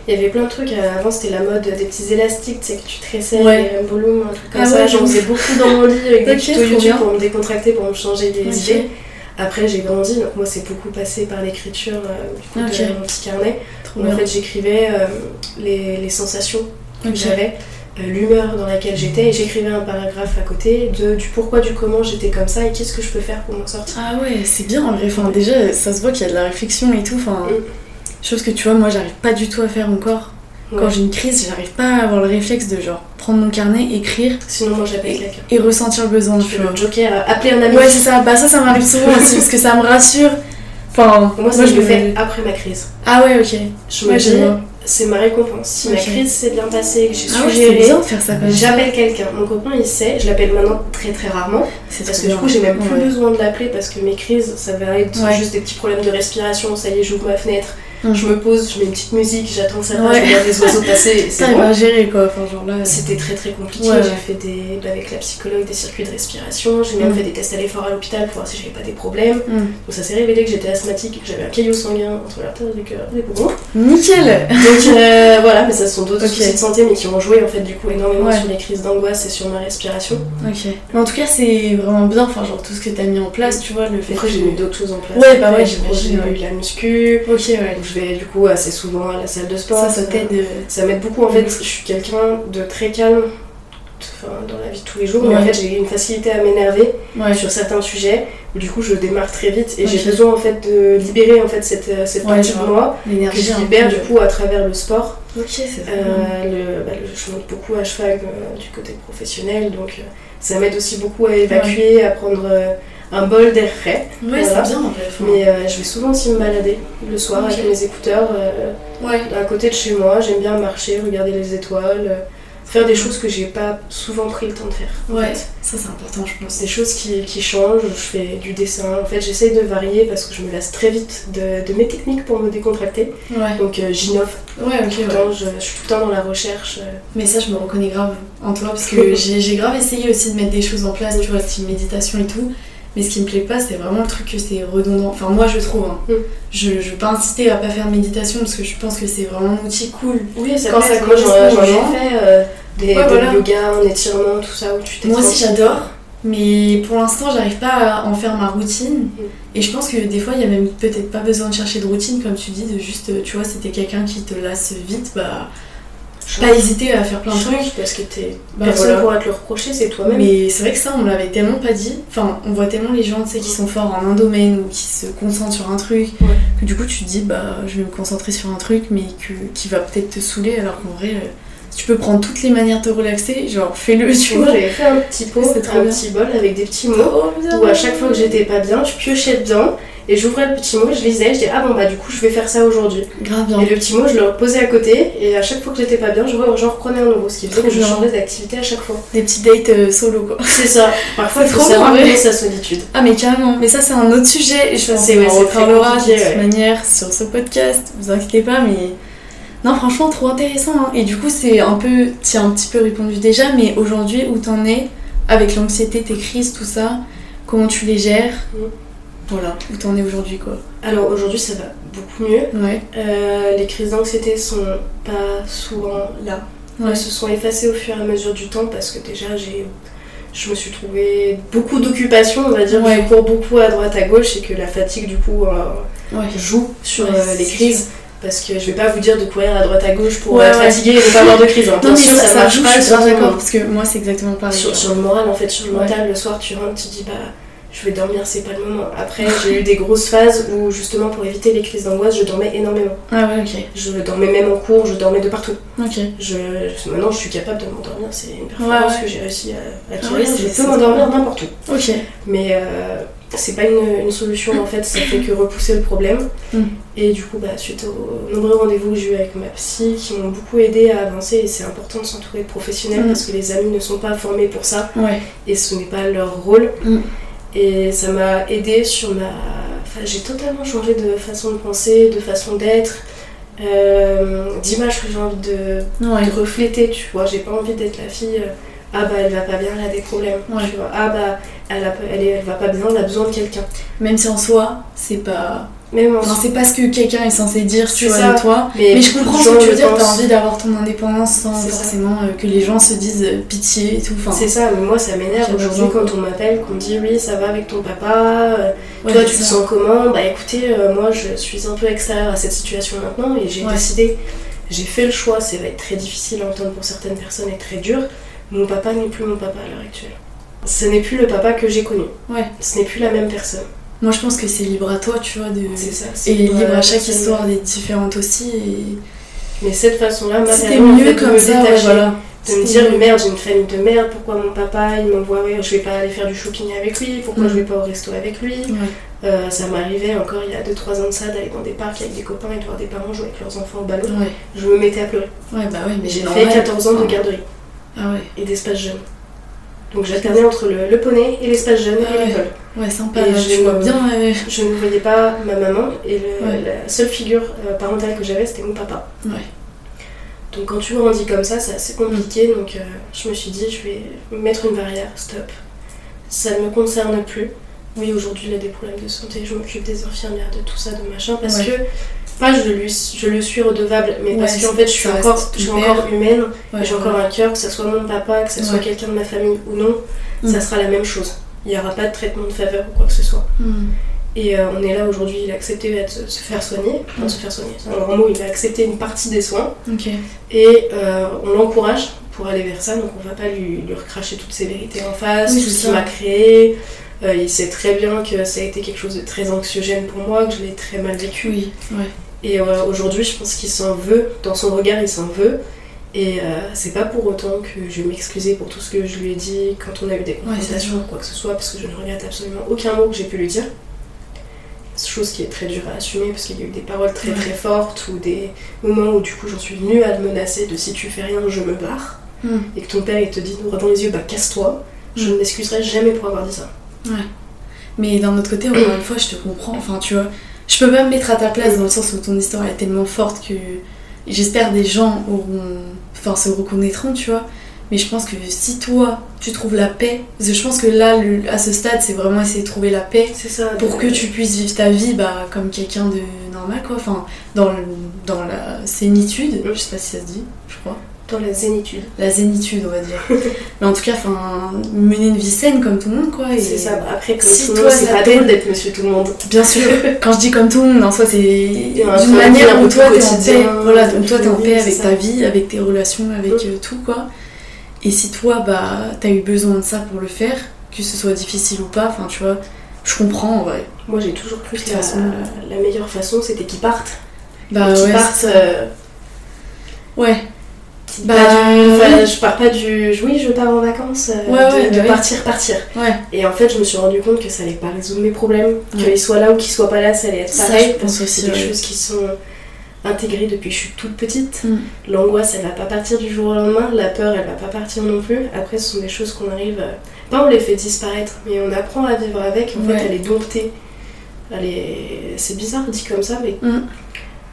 Il y avait plein de trucs. euh, Avant, c'était la mode des petits élastiques, tu sais, que tu tressais, Ouais. les un truc comme Ah ça. ouais, J'en faisais beaucoup dans mon lit avec des tutos YouTube pour me décontracter, pour me changer les idées. Après, j'ai grandi, donc moi, c'est beaucoup passé par l'écriture, euh, du coup, Ok. de mon petit carnet. Trop en bien. fait, j'écrivais euh, les, les sensations que j'avais, euh, l'humeur dans laquelle j'étais, et j'écrivais un paragraphe à côté de, du pourquoi, du comment j'étais comme ça, et qu'est-ce que je peux faire pour m'en sortir. Ah ouais, c'est bien en vrai. Enfin, déjà, ça se voit qu'il y a de la réflexion et tout. Enfin, Mm. Chose que tu vois, moi, j'arrive pas du tout à faire encore. Quand Ouais. j'ai une crise, j'arrive pas à avoir le réflexe de genre prendre mon carnet, écrire Sinon, moi, j'appelle quelqu'un. et ressentir le besoin, Je le joker, appeler un ami. Ouais, c'est ça. Bah, ça, ça m'arrive souvent aussi parce que ça me rassure. Enfin, Moi, ça, je le fais après ma crise. Ah ouais, ok. Je me Ouais, dis, c'est ma récompense. Si ma crise s'est bien passée, que j'ai Ah ouais, suggéré, ça. j'appelle quelqu'un. Mon copain, il sait, je l'appelle maintenant très très rarement. C'est Parce que du coup, j'ai même plus Ouais. besoin de l'appeler parce que mes crises, ça va être Ouais. juste des petits problèmes de respiration. Ça y est, j'ouvre ma fenêtre, Je me pose, je mets une petite musique, j'attends que ça passe, Ouais. je regarde les oiseaux passer c'est bon. à gérer quoi. Enfin, genre là. C'était très très compliqué. Ouais. J'ai fait des, avec la psychologue des circuits de respiration. J'ai même Mm. fait des tests à l'effort à l'hôpital pour voir si j'avais pas des problèmes. Mm. Donc ça s'est révélé que j'étais asthmatique, que j'avais un caillot sanguin entre l'artère du cœur et les poumons. Nickel Donc euh, voilà, mais ça ce sont d'autres Ok. soucis de santé, mais qui ont joué en fait du coup énormément Ouais. sur les crises d'angoisse et sur ma respiration. Ok. Mais en tout cas, c'est vraiment bien. Enfin, genre tout ce que t'as mis en place, tu vois, le fait Après que- j'ai mis d'autres choses en place. Ouais, bah ouais, J'ai eu la muscu, Ok, ouais. Je vais du coup assez souvent à la salle de sport. Ça, ça t'aide. euh, Ça m'aide beaucoup en fait. Je suis quelqu'un de très calme enfin, dans la vie de tous les jours, mais en fait j'ai une facilité à m'énerver Ouais. sur certains sujets où du coup je démarre très vite et j'ai besoin en fait de libérer en fait cette, euh, cette Ouais, partie de moi que je libère du coup à travers le sport. Ok. Euh, le, bah, le- je monte beaucoup à cheval euh, du côté professionnel, donc euh, ça m'aide aussi beaucoup à évacuer, à prendre, un bol d'air frais. Ouais, Voilà. c'est bien en enfin. Mais euh, je vais souvent aussi me balader le soir avec mes écouteurs euh, Ouais. à côté de chez moi. J'aime bien marcher, regarder les étoiles, euh, faire des choses que j'ai pas souvent pris le temps de faire. Ouais, fait. ça c'est important, je pense. Des choses qui, qui changent, je fais du dessin. En fait, j'essaye de varier parce que je me lasse très vite de, de mes techniques pour me décontracter. Ouais, Donc j'innove ouais, ok, tout le ouais. temps, je, je suis tout le temps dans la recherche. Mais ça, je me reconnais grave en toi parce que j'ai j'ai grave essayé aussi de mettre des choses en place, tu vois, style méditation et tout. Mais ce qui me plaît pas, c'est vraiment le truc que c'est redondant. Enfin, moi, je trouve. hein. Mm. Je, je veux pas inciter à pas faire de méditation parce que je pense que c'est vraiment un outil cool. Oui, ça, Quand ça moi correspond j'en aux ai gens. fait euh, des, Ouais, des voilà. yoga en étirement, tout ça, où tu Moi aussi, j'adore. Mais pour l'instant, j'arrive pas à en faire ma routine. Et je pense que des fois, il y a même peut-être pas besoin de chercher de routine, comme tu dis, de juste, tu vois, si t'es quelqu'un qui te lasse vite, bah, pas hésiter à faire plein de trucs. Parce que t'es Bah, personne voilà. pourra te le reprocher, c'est toi-même. Mais c'est vrai que ça, on l'avait tellement pas dit. Enfin, on voit tellement les gens, tu sais, qui sont forts en un domaine ou qui se concentrent sur un truc, Ouais. que du coup, tu te dis, bah, je vais me concentrer sur un truc, mais que, qui va peut-être te saouler, alors qu'en vrai, euh, tu peux prendre toutes les manières de te relaxer, genre, fais-le, tu vois. j'avais fait un petit pot, un bien. petit bol avec des petits mots. Bien. Où à chaque fois que j'étais pas bien, je piochais dedans et j'ouvrais le petit mot, je lisais, je disais ah bon bah du coup je vais faire ça aujourd'hui. Grave bien. Et le petit mot je le posais à côté et à chaque fois que j'étais pas bien, je j'en reprenais un nouveau, ce qui faisait que je changeais d'activité à chaque fois. Des petits dates euh, solo, quoi. C'est ça. Parfois il C'est faut trop savoir sa solitude. Ah mais carrément, mais ça c'est un autre sujet et je pense C'est- qu'on ouais, reparlera de toute ouais. manière sur ce podcast, vous inquiétez pas mais... Non franchement trop intéressant hein. et du coup c'est un peu, tu as un petit peu répondu déjà mais aujourd'hui où t'en es avec l'anxiété, tes crises, tout ça, comment tu les gères? Mm. Voilà, où t'en es aujourd'hui quoi. Alors aujourd'hui ça va beaucoup mieux. Ouais, Euh, les crises d'anxiété sont pas souvent là. ouais, Elles se sont effacées au fur et à mesure du temps parce que déjà j'ai je me suis trouvé beaucoup d'occupations, on va dire, Ouais. je cours beaucoup à droite à gauche et que la fatigue du coup euh, ouais. joue sur Ouais, euh, les crises. Parce que je vais pas vous dire de courir à droite à gauche pour être fatigué et ne pas avoir de crise. hein. Non mais sûr, ça, ça, marche joue, pas. je suis d'accord parce que moi c'est exactement pareil. sur, sur le moral en fait, sur le mental, le soir tu rentres, tu dis bah je vais dormir, c'est pas le moment. Après j'ai eu des grosses phases où justement pour éviter les crises d'angoisse, je dormais énormément. Ah ouais ok, Je dormais même en cours, je dormais de partout. ok. Je, maintenant je suis capable de m'endormir, c'est une performance Ouais, ouais. que j'ai réussi à Ah acquérir. ouais, je peux m'endormir n'importe où. Ok, Mais euh, c'est pas une, une solution en fait, ça fait que repousser le problème. Mm. Et du coup, bah, suite aux nombreux rendez-vous que j'ai eu avec ma psy qui m'ont beaucoup aidé à avancer, et c'est important de s'entourer de professionnels Mm. parce que les amis ne sont pas formés pour ça et ce n'est pas leur rôle. Mm. Et ça m'a aidé sur ma. Enfin, j'ai totalement changé de façon de penser, de façon d'être, euh, d'image que j'ai envie de, ouais. de refléter, tu vois. J'ai pas envie d'être la fille. euh, ah bah elle va pas bien, elle a des problèmes. Ouais. Tu vois. Ah bah elle, a, elle, elle va pas bien, elle a besoin de quelqu'un. Même si en soi, c'est pas... Enfin, c'est pas ce que quelqu'un est censé dire, vois, ça. toi. Mais, Mais je comprends ce que tu veux dire, t'as envie d'avoir ton indépendance sans forcément euh, que les gens se disent euh, pitié et tout. Enfin, C'est ça, mais moi ça m'énerve aujourd'hui quand on m'appelle, qu'on me dit oui ça va avec ton papa, euh, ouais, toi tu te sens comment? Bah écoutez, euh, moi je suis un peu extérieure à cette situation maintenant et j'ai Ouais. décidé, j'ai fait le choix, ça va être très difficile à entendre pour certaines personnes et très dur, mon papa n'est plus mon papa à l'heure actuelle. Ce n'est plus le papa que j'ai connu, Ouais. ce n'est plus la même personne. Moi, je pense que c'est libre à toi, tu vois, de... C'est ça. Et libre à chaque histoire d'être différente aussi. Et... Mais cette façon-là C'était mieux comme me ça, ouais, détacher. voilà. de me dire mieux. merde j'ai une famille de merde pourquoi mon papa il m'envoie ouais, je vais pas aller faire du shopping avec lui pourquoi Mm. je vais pas au resto avec lui. Euh, ça m'arrivait encore il y a 2-3 ans de ça d'aller dans des parcs avec des copains et de voir des parents jouer avec leurs enfants au ballon Ouais. je me mettais à pleurer ouais, bah oui, mais j'ai fait 14 ans de garderie Ah ouais, et d'espace jeune donc j'alternais entre le, le poney et l'espace jeune Ah et l'école ouais, sympa, Et je je vois bien. je ne voyais pas ma maman et le- Ouais. la seule figure euh, parentale que j'avais c'était mon papa Ouais. Donc quand tu grandis comme ça, c'est assez compliqué. Donc euh, je me suis dit, je vais mettre une barrière, stop. Ça ne me concerne plus. Oui, aujourd'hui, il a des problèmes de santé, je m'occupe des infirmières, de tout ça, de machin, parce Ouais. que, je lui, je le suis redevable, mais parce Ouais, qu'en fait, je suis encore, je suis encore humaine, ouais, j'ai encore un cœur, que ce soit mon papa, que ce soit quelqu'un de ma famille ou non, Mm. ça sera la même chose. Il n'y aura pas de traitement de faveur ou quoi que ce soit. Hmm. Et euh, on est là aujourd'hui, il a accepté de se faire soigner, enfin Mm. se faire soigner, c'est un grand mot, il a accepté une partie des soins, et euh, on l'encourage pour aller vers ça, donc on va pas lui, lui recracher toutes ses vérités en face, Oui, tout ce qu'il m'a créé. Euh, il sait très bien que ça a été quelque chose de très anxiogène pour moi, que je l'ai très mal vécu. Oui, ouais. Et euh, aujourd'hui, je pense qu'il s'en veut, dans son regard, il s'en veut. Et euh, c'est pas pour autant que je vais m'excuser pour tout ce que je lui ai dit quand on a eu des confrontations ou quoi que ce soit, parce que je ne regrette absolument aucun mot que j'ai pu lui dire. Chose qui est très dure à assumer, parce qu'il y a eu des paroles très très fortes ou des moments où du coup j'en suis venue à le menacer de si tu fais rien, je me barre. Mm. Et que ton père il te dit droit dans les yeux, bah casse-toi. Je Mm. ne m'excuserai jamais pour avoir dit ça. Ouais. Mais d'un autre côté, encore une fois, je te comprends. Enfin, tu vois, je peux pas me mettre à ta place dans le sens où ton histoire est tellement forte que j'espère des gens auront, enfin, se reconnaîtront, tu vois. Mais je pense que si toi, tu trouves la paix, parce que je pense que là, le- à ce stade, c'est vraiment essayer de trouver la paix ça. pour que tu puisses vivre ta vie bah, comme quelqu'un de normal, quoi. Enfin, dans, le- dans la zénitude, je sais pas si ça se dit. Dans la zénitude. La zénitude, on va dire. Mais en tout cas, enfin, mener une vie saine comme tout le monde, quoi. et- C'est ça. Après, comme si tout le monde, c'est pas drôle d'être monsieur tout le monde. Bien sûr, quand je dis comme tout le monde, en soi, c'est d'une manière où toi t'es en paix. Voilà, donc toi t'es en paix avec ta vie, avec tes relations, avec Mm. euh, tout quoi. Et si toi, bah, t'as eu besoin de ça pour le faire, que ce soit difficile ou pas, enfin, tu vois, je comprends en vrai. Moi, j'ai toujours cru que toute la, meilleure façon, c'était qu'ils partent. Bah qu'ils ouais. partent. euh, Ouais, Bah, pas du- enfin, ouais. je pars pas du. Oui, je pars en vacances. euh, Ouais, de, ouais, de bah oui. partir, partir. ouais. Et en fait, je me suis rendu compte que ça allait pas résoudre mes problèmes. Qu'ils soient là ou qu'ils soient pas là, ça allait être Ça, pareil. je parce que c'est des choses qui sont intégrées depuis que je suis toute petite. Mm. L'angoisse, elle va pas partir du jour au lendemain. La peur, elle va pas partir non plus. Après, ce sont des choses qu'on arrive. euh, Pas on les fait disparaître, mais on apprend à vivre avec. En Ouais. fait, elle est domptée. Elle est... C'est bizarre dit comme ça, mais Mm.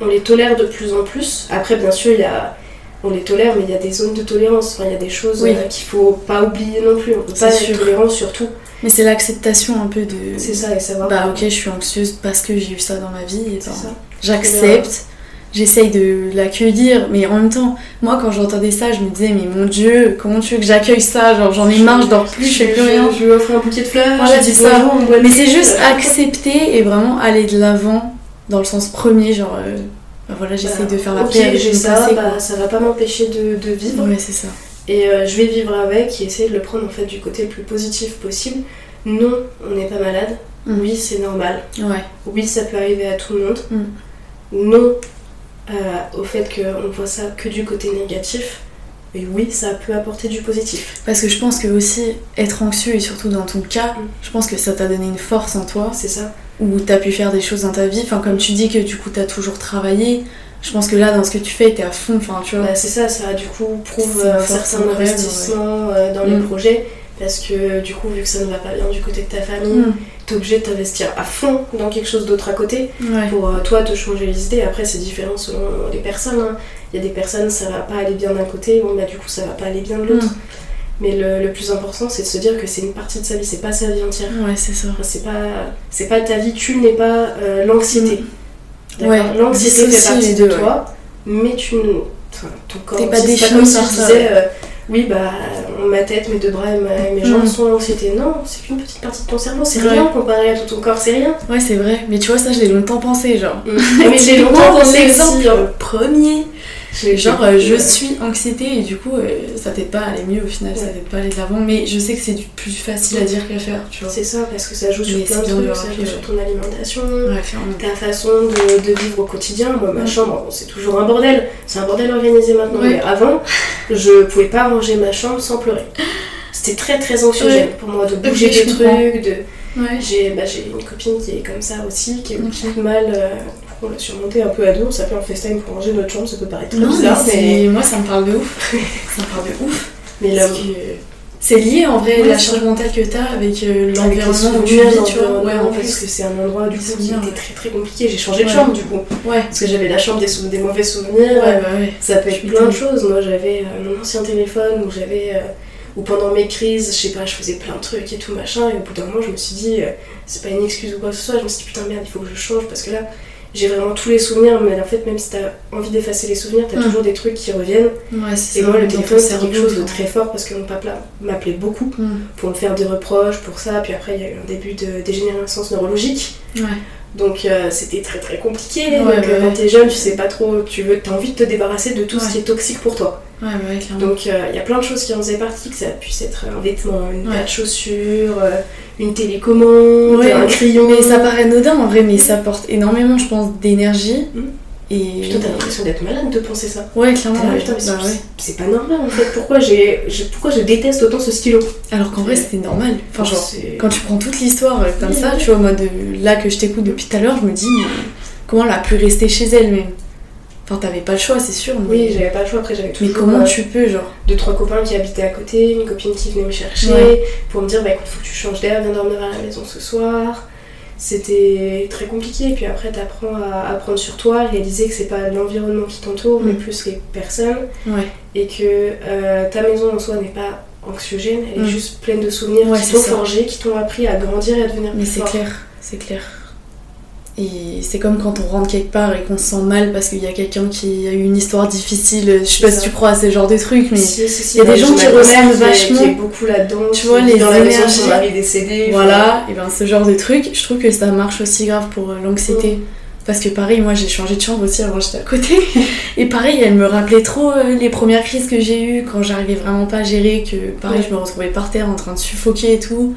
on les tolère de plus en plus. Après, bien sûr, il y a. On les tolère, mais il y a des zones de tolérance. Enfin, il y a des choses Oui. euh, qu'il faut pas oublier non plus. On peut pas sûr. être tolérant sur tout. Mais c'est l'acceptation un peu de. C'est ça, et savoir. Bah ok, je suis anxieuse parce que j'ai eu ça dans ma vie. Et ben, ça. J'accepte, j'essaye de l'accueillir, mais en même temps, moi quand j'entendais ça, je me disais, mais mon dieu, comment tu veux que j'accueille ça? Genre j'en ai marre, je dors plus, je fais plus rien. Je lui offre un bouquet de fleurs, Voilà, c'est ça. bonjour, Mais c'est juste accepter et vraiment aller de l'avant dans le sens premier, genre, euh, bah voilà, j'essaye bah, de faire la ok, paix avec j'ai ça, passé, bah, ça va pas m'empêcher de, de vivre. Ouais, c'est ça. Et euh, je vais vivre avec et essayer de le prendre en fait du côté le plus positif possible. Non, on n'est pas malade. Mm. Oui, c'est normal. Ouais, Oui, ça peut arriver à tout le monde. Mm. Non euh, au fait qu'on voit ça que du côté négatif. Et oui, ça peut apporter du positif. parce que je pense que aussi être anxieux et surtout dans ton cas, Mm. je pense que ça t'a donné une force en toi C'est ça. où t'as pu faire des choses dans ta vie. Enfin, comme tu dis que du coup t'as toujours travaillé, je pense que là dans ce que tu fais, t'es à fond, enfin, tu vois. Bah, c'est ça, ça du coup prouve un force certain investissement euh, dans les Mm. projets. Parce que du coup, vu que ça ne va pas bien du côté de ta famille, Mm. t'es obligé de t'investir à fond dans quelque chose d'autre à côté Ouais. pour euh, toi te changer les idées. Après, c'est différent selon les personnes. hein. Il y a des personnes, ça va pas aller bien d'un côté, bon bah du coup, ça va pas aller bien de l'autre. Mm. Mais le, le plus important, c'est de se dire que c'est une partie de sa vie, c'est pas sa vie entière. Ouais, c'est ça. Enfin, c'est pas, c'est pas ta vie, tu n'es pas euh, l'anxiété. D'accord Ouais, L'anxiété fait partie de deux, toi, mais tu ne. Enfin, ton corps. T'es pas c'est défini comme si je disais, euh, oui, bah, ma tête, mes deux bras et, ma- mes jambes Mm. sont l'anxiété. Non, c'est qu'une petite partie de ton cerveau, c'est Ouais. rien comparé à tout ton corps, c'est rien. Ouais, c'est vrai. Mais tu vois, ça, je l'ai longtemps pensé, genre. mais j'ai longtemps pensé aussi. hein. premier. Genre, euh, je suis anxiété et du coup, euh, ça t'aide pas à aller mieux au final, ça t'aide pas à aller de l'avant. Mais je sais que c'est du plus facile à dire qu'à faire, tu vois. C'est ça, parce que ça joue sur Mais plein de trucs, ça joue sur ton alimentation, Ouais, ta façon de, de vivre au quotidien. Moi, ma chambre, c'est toujours un bordel. C'est un bordel organisé maintenant. Ouais. Mais avant, je pouvais pas ranger ma chambre sans pleurer. C'était très très anxiogène pour moi de bouger des trucs. De... J'ai bah, une copine qui est comme ça aussi, qui a eu beaucoup de mal. euh, on l'a surmonté un peu à deux. On s'appelle en FaceTime pour ranger notre chambre. Ça peut paraître très Non, mais bizarre, mais, c'est- moi, ça me parle de ouf. ça me parle de ouf. mais Parce là, c'est lié en vrai, Ouais, la charge mentale que t'as avec euh, l'environnement où tu vis, tu vois. Ouais, en parce plus. que c'est un endroit du coup qui était très très compliqué. J'ai changé de Ouais. chambre du coup. Ouais, Parce que j'avais la chambre des, sou- des mauvais souvenirs. ouais, bah ouais. Ça peut Je être plein de choses. Moi, j'avais euh, mon ancien téléphone où j'avais. euh, où pendant mes crises, je sais pas, je faisais plein de trucs et tout machin. Et au bout d'un moment, je me suis dit, euh, c'est pas une excuse ou quoi que ce soit. Je me suis dit, putain, merde, il faut que je change parce que là, j'ai vraiment tous les souvenirs. Mais en fait, même si t'as envie d'effacer les souvenirs, t'as Mm. toujours des trucs qui reviennent. Ouais, Et moi, le téléphone, c'est quelque chose de très fort parce que mon papa m'appelait beaucoup Mm. pour me faire des reproches pour ça. Puis après, il y a eu un début de dégénérescence neurologique. Ouais. Donc euh, c'était très très compliqué. Ouais, Donc quand ouais. t'es jeune, tu sais pas trop, tu veux, t'as envie de te débarrasser de tout ce qui est toxique pour toi. Bah. Donc euh, il y a plein de choses qui en faisaient partie, que ça puisse être un vêtement, une paire de chaussures, euh, une télécommande, Ouais, un crayon. Mais ça paraît anodin en vrai, mais ça porte énormément, je pense, d'énergie. Mm. Et. Putain, t'as l'impression d'être malade de penser ça. Ouais, clairement. Ouais. putain, c'est- Bah ouais. c'est pas normal en fait. Pourquoi, j'ai, pourquoi je déteste autant ce stylo? Alors qu'en vrai, c'était normal. Enfin, genre, C'est- quand tu prends toute l'histoire euh, comme Oui, ça, oui. tu vois, moi, de là que je t'écoute depuis tout à l'heure, je me dis, mais comment elle a pu rester chez elle même? Enfin, t'avais pas le choix, c'est sûr. Mais, Oui, j'avais pas le choix. Après, j'avais mais toujours comment euh, tu peux, genre deux, trois copains qui habitaient à côté, une copine qui venait me chercher Ouais. pour me dire bah écoute, faut que tu changes d'air, viens dormir à la maison ce soir. C'était très compliqué. Et puis après, t'apprends à apprendre sur toi, à réaliser que c'est pas l'environnement qui t'entoure, mais Mm. plus les personnes. Ouais. Et que euh, ta maison en soi n'est pas anxiogène, elle Mm. est juste pleine de souvenirs Ouais, qui c'est t'ont forgé, qui t'ont appris à grandir et à devenir Mais plus c'est fort. clair, c'est clair. Et c'est comme quand on rentre quelque part et qu'on se sent mal parce qu'il y a quelqu'un qui a eu une histoire difficile. Je sais pas si tu crois à ce genre de trucs, mais Si, si, si, il y a des gens qui est- vachement. Qui est beaucoup là-dedans. Tu vois, les dans la énergies. son mari décédé. voilà, et ben ce genre de trucs, je trouve que ça marche aussi grave pour euh, l'anxiété. Parce que pareil, moi j'ai changé de chambre aussi avant j'étais à côté. Et pareil, elle me rappelait trop euh, les premières crises que j'ai eues quand j'arrivais vraiment pas à gérer, que pareil, Ouais. je me retrouvais par terre en train de suffoquer et tout.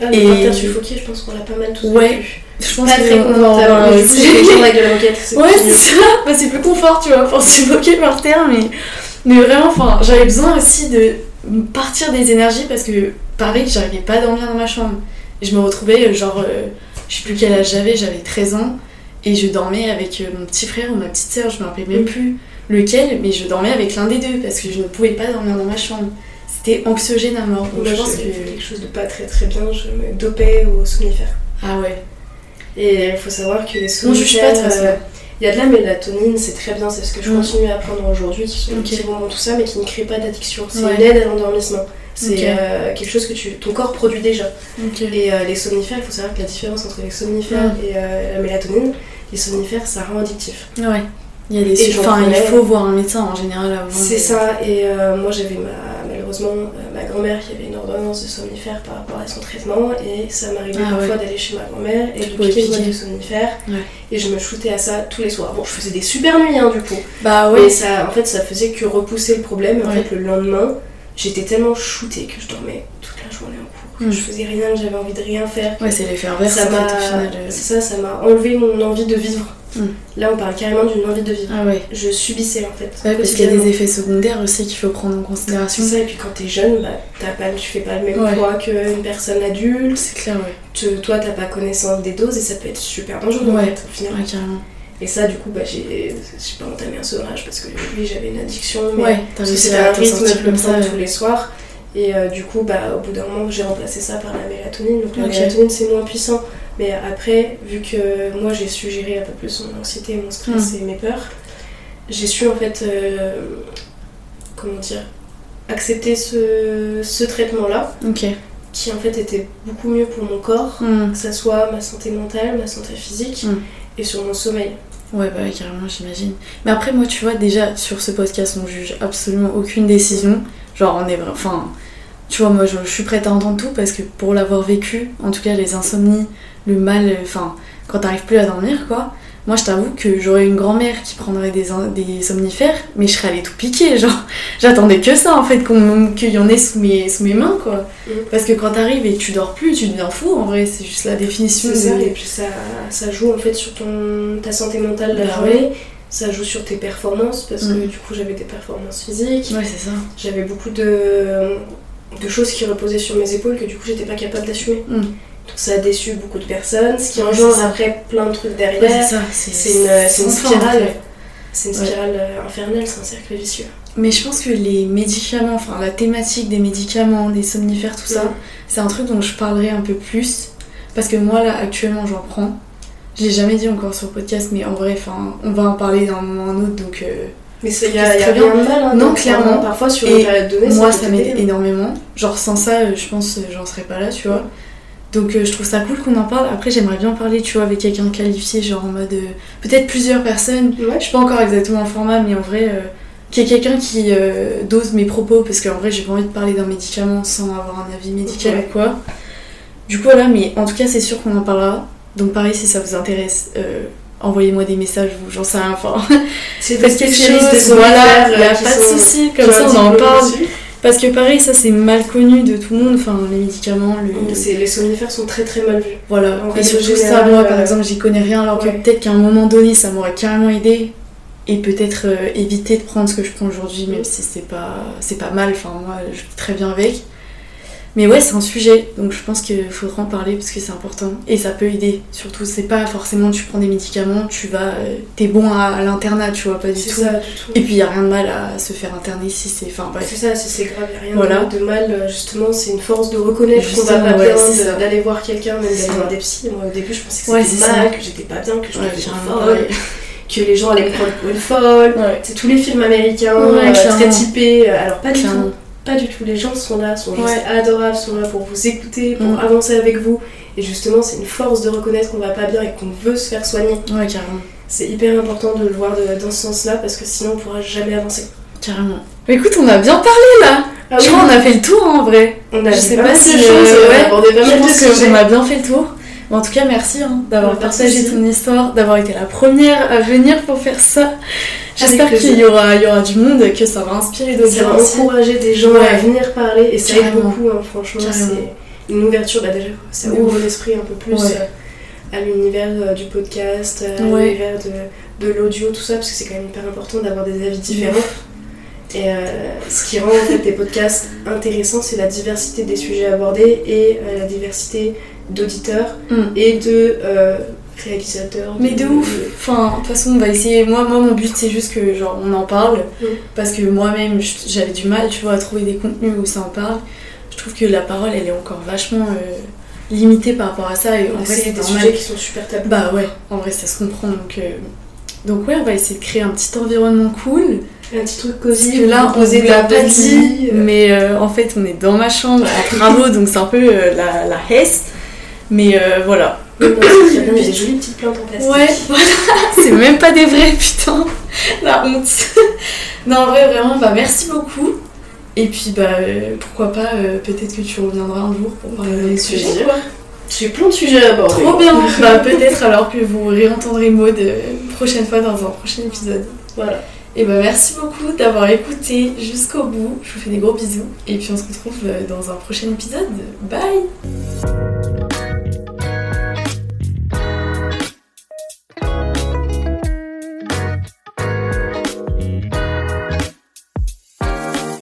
Ah, le Et- suffoqué, je pense qu'on l'a pas mal tous Ouais. vécu. Je pense Pas que très confortable. mais le avec de la moquette. c'est Ouais, c'est ça. Bah, c'est plus confort, tu vois, pour suffoquer par terre. Mais, mais vraiment, enfin, j'avais besoin aussi de partir des énergies parce que, pareil, j'arrivais pas à dormir dans ma chambre. Et je me retrouvais, euh, genre, euh, je sais plus quel âge j'avais, j'avais 13 ans. Et je dormais avec euh, mon petit frère ou ma petite sœur, je me rappelais même Mm. plus lequel, mais je dormais avec l'un des deux parce que je ne pouvais pas dormir dans ma chambre. C'était anxiogène à mort. Je pense que. quelque chose de pas très très bien. Je me dopais aux somnifères. Ah ouais. Et il faut savoir que les Non, je suis pas de somnifères, façon. euh, il y a de la mélatonine, c'est très bien, c'est ce que je Mm. continue à apprendre aujourd'hui, qui sont des Ok. petits bonbons, tout ça, mais qui ne créent pas d'addiction. C'est Ouais. une aide à l'endormissement. C'est euh, quelque chose que tu, ton corps produit déjà. Et euh, les somnifères, il faut savoir que la différence entre les somnifères Mm. et euh, la mélatonine, les somnifères, ça rend addictif. Ouais. Il y a des Enfin, il faut voir un médecin en général avant. C'est ça, et moi j'avais ma, malheureusement euh, ma grand-mère qui avait une ordonnance de somnifère par rapport à son traitement, et ça m'arrivait Ah parfois ouais. d'aller chez ma grand-mère et de piquer une boîte de somnifère, Ouais. et je me shootais à ça tous les soirs. Bon, je faisais des super nuits hein, du coup, Bah mais ouais. ça, en fait ça faisait que repousser le problème, en fait le lendemain, j'étais tellement shootée que je dormais toute la journée en cours, que Mm. je faisais rien, que j'avais envie de rien faire. Ouais, c'est l'effet inverse ça m'a, euh. c'est ça, ça m'a enlevé mon envie de vivre. Mm. Là, on parle carrément d'une envie de vivre. Ah ouais. Je subissais en fait. Ouais, parce qu'il y a des effets secondaires aussi qu'il faut prendre en considération. C'est ça, et puis quand t'es jeune, bah, t'as pas, tu fais pas le même Ouais. poids qu'une personne adulte. C'est clair, ouais. Tu- toi, t'as pas connaissance des doses et ça peut être super dangereux en Ouais. fait, au final. Ouais, carrément. Et ça, du coup, bah, j'ai pas entamé un sevrage parce que oui, j'avais une addiction, mais Ouais, t'as réussi c'était à un rythme comme ça. tous les soirs. Et euh, du coup, bah, au bout d'un moment, j'ai remplacé ça par la mélatonine. Donc la mélatonine, c'est moins puissant. Mais après, vu que moi, j'ai su gérer un peu plus mon anxiété, mon stress Mm. et mes peurs, j'ai su en fait, euh, comment dire, accepter ce, ce traitement-là, qui en fait était beaucoup mieux pour mon corps, Hmm. que ça soit ma santé mentale, ma santé physique Mm. et sur mon sommeil. Ouais, bah ouais, carrément, j'imagine. Mais après, moi, tu vois, déjà, sur ce podcast, on juge absolument aucune décision. Genre, on est vraiment. Enfin, tu vois, moi, je, je suis prête à entendre tout parce que pour l'avoir vécu, en tout cas, les insomnies, le mal, euh, enfin, quand t'arrives plus à dormir, quoi. Moi, je t'avoue que j'aurais une grand-mère qui prendrait des, des somnifères, mais je serais allée tout piquer. Genre, j'attendais que ça, en fait, qu'on- qu'il y en ait sous mes, sous mes mains, quoi. Mm. Parce que quand t'arrives et tu dors plus, tu deviens fou, en vrai. C'est juste la définition C'est de. ça, et puis ça, ça joue en fait sur ton, ta santé mentale de la Bah journée, ça joue sur tes performances, parce que Mm. du coup j'avais des performances physiques, Ouais, c'est ça. j'avais beaucoup de, de choses qui reposaient sur mes épaules que du coup j'étais pas capable d'assumer. Mm. Donc ça a déçu beaucoup de personnes, ce qui engendre après plein de trucs derrière. Ouais, c'est ça. c'est une, c'est une en spirale. fait. C'est une spirale euh, infernale, c'est un cercle vicieux. Mais je pense que les médicaments, enfin la thématique des médicaments, des somnifères, tout ça, Mm. c'est un truc dont je parlerai un peu plus. Parce que moi, là, actuellement, j'en prends. Je l'ai jamais dit encore sur le podcast, mais en vrai, enfin, on va en parler d'un moment à un autre, donc euh, Mais y y a rien de mal. hein, Non, clairement. prendre. Parfois sur Et une période donnée, moi, ça m'aide énormément. Genre, sans ça, euh, je pense, euh, j'en serais pas là, tu vois. Donc, euh, je trouve ça cool qu'on en parle. Après, j'aimerais bien parler, tu vois, avec quelqu'un qualifié, genre en mode. euh, Peut-être plusieurs personnes. Ouais. Je suis pas encore exactement le format, mais en vrai, euh, qu'il y ait quelqu'un qui euh, dose mes propos, parce qu'en vrai, j'ai pas envie de parler d'un médicament sans avoir un avis médical Ouais. ou quoi. Du coup, voilà, mais en tout cas, c'est sûr qu'on en parlera. Donc, pareil, si ça vous intéresse, euh, envoyez-moi des messages ou j'en sais rien. Enfin, C'est des quelque chose, voilà, somnifères, y a euh, qui pas de souci, comme ça on en parle. dessus. Parce que pareil, ça c'est mal connu de tout le monde, enfin les médicaments, le... C'est- Les somnifères sont très très mal vus. Voilà, En et surtout ça, moi par euh, exemple, j'y connais rien, alors que peut-être qu'à un moment donné, ça m'aurait carrément aidé. Et peut-être euh, éviter de prendre ce que je prends aujourd'hui, même Mm. si c'est pas, c'est pas mal, enfin moi je vis très bien avec. Mais ouais, c'est un sujet, donc je pense qu'il faudra en parler parce que c'est important. Et ça peut aider, surtout, c'est pas forcément tu prends des médicaments, tu vas. euh, T'es bon à, à l'internat, tu vois, pas du C'est tout. ça, du tout. Et puis y a rien de mal à se faire interner si c'est. Enfin bref. C'est ça, si c'est grave, y a rien Voilà. de mal, euh, justement, c'est une force de reconnaître qu'on va pas ouais, bien, d'aller voir quelqu'un, même d'aller voir des psys. Moi au début je pensais que Ouais, c'était mal, ça. que j'étais pas bien, que je Ouais, folle, pareil. que les gens allaient me prendre pour une folle. Ouais, C'est tous les films américains, Ouais, euh, très typés. euh, Alors pas du tout, pas du tout. Les gens sont là, sont juste Ouais. adorables, sont là pour vous écouter, pour Mm. avancer avec vous. Et justement, c'est une force de reconnaître qu'on va pas bien et qu'on veut se faire soigner. Ouais, carrément. C'est hyper important de le voir de- dans ce sens-là parce que sinon on pourra jamais avancer. Carrément. Mais écoute, on a bien parlé là Ah Je oui, crois qu'on a fait le tour hein, en vrai. on a je sais pas si euh, choses, on a ouais, pas je pense qu'on a bien fait le tour. Mais en tout cas, merci hein, d'avoir Ouais, de partagé ton histoire, d'avoir été la première à venir pour faire ça. J'espère qu'il y aura, il y aura du monde, que ça va inspirer d'autres Ça gens va aussi. encourager des gens Ouais. à venir parler et ça aide beaucoup, hein, franchement. C'est une ouverture, bah déjà, ça ouvre l'esprit un peu plus Ouais. euh, à l'univers euh, du podcast, euh, à l'univers de, de l'audio, tout ça, parce que c'est quand même hyper important d'avoir des avis différents. Et euh, ce qui rend en fait des podcasts intéressants, c'est la diversité des sujets abordés et euh, la diversité d'auditeurs Mm. et de euh, réalisateurs. Mais de ouf Enfin, de toute façon, on va essayer. Moi, moi mon but, c'est juste que genre, on en parle. Mm. Parce que moi-même, j'avais du mal, tu vois, à trouver des contenus où ça en parle. Je trouve que la parole, elle est encore vachement euh, limitée par rapport à ça. Et en vrai, c'est des normal. sujets qui sont super tabous. Bah ouais, en vrai, ça se comprend. Donc, euh, donc ouais, on va essayer de créer un petit environnement cool. Un petit truc Parce cosy, que là, on vous l'a pas dit, mais euh, en fait, on est dans ma chambre en travaux, donc c'est un peu euh, la, la hesse. Mais euh, voilà. Mais bon, c'est bien, des jolies petites plantes en plastique. Ouais, voilà, c'est même pas des vrais, putain, la honte. non, en vrai, vraiment, bah merci beaucoup. Et puis, bah, euh, pourquoi pas, euh, peut-être que tu reviendras un jour pour parler d'un sujet. J'ai plein de sujets à aborder. Trop bien Bah, peut-être alors que vous réentendrez Maud une prochaine fois dans un prochain épisode. Voilà. Et bah, merci beaucoup d'avoir écouté jusqu'au bout. Je vous fais des gros bisous. Et puis, on se retrouve dans un prochain épisode. Bye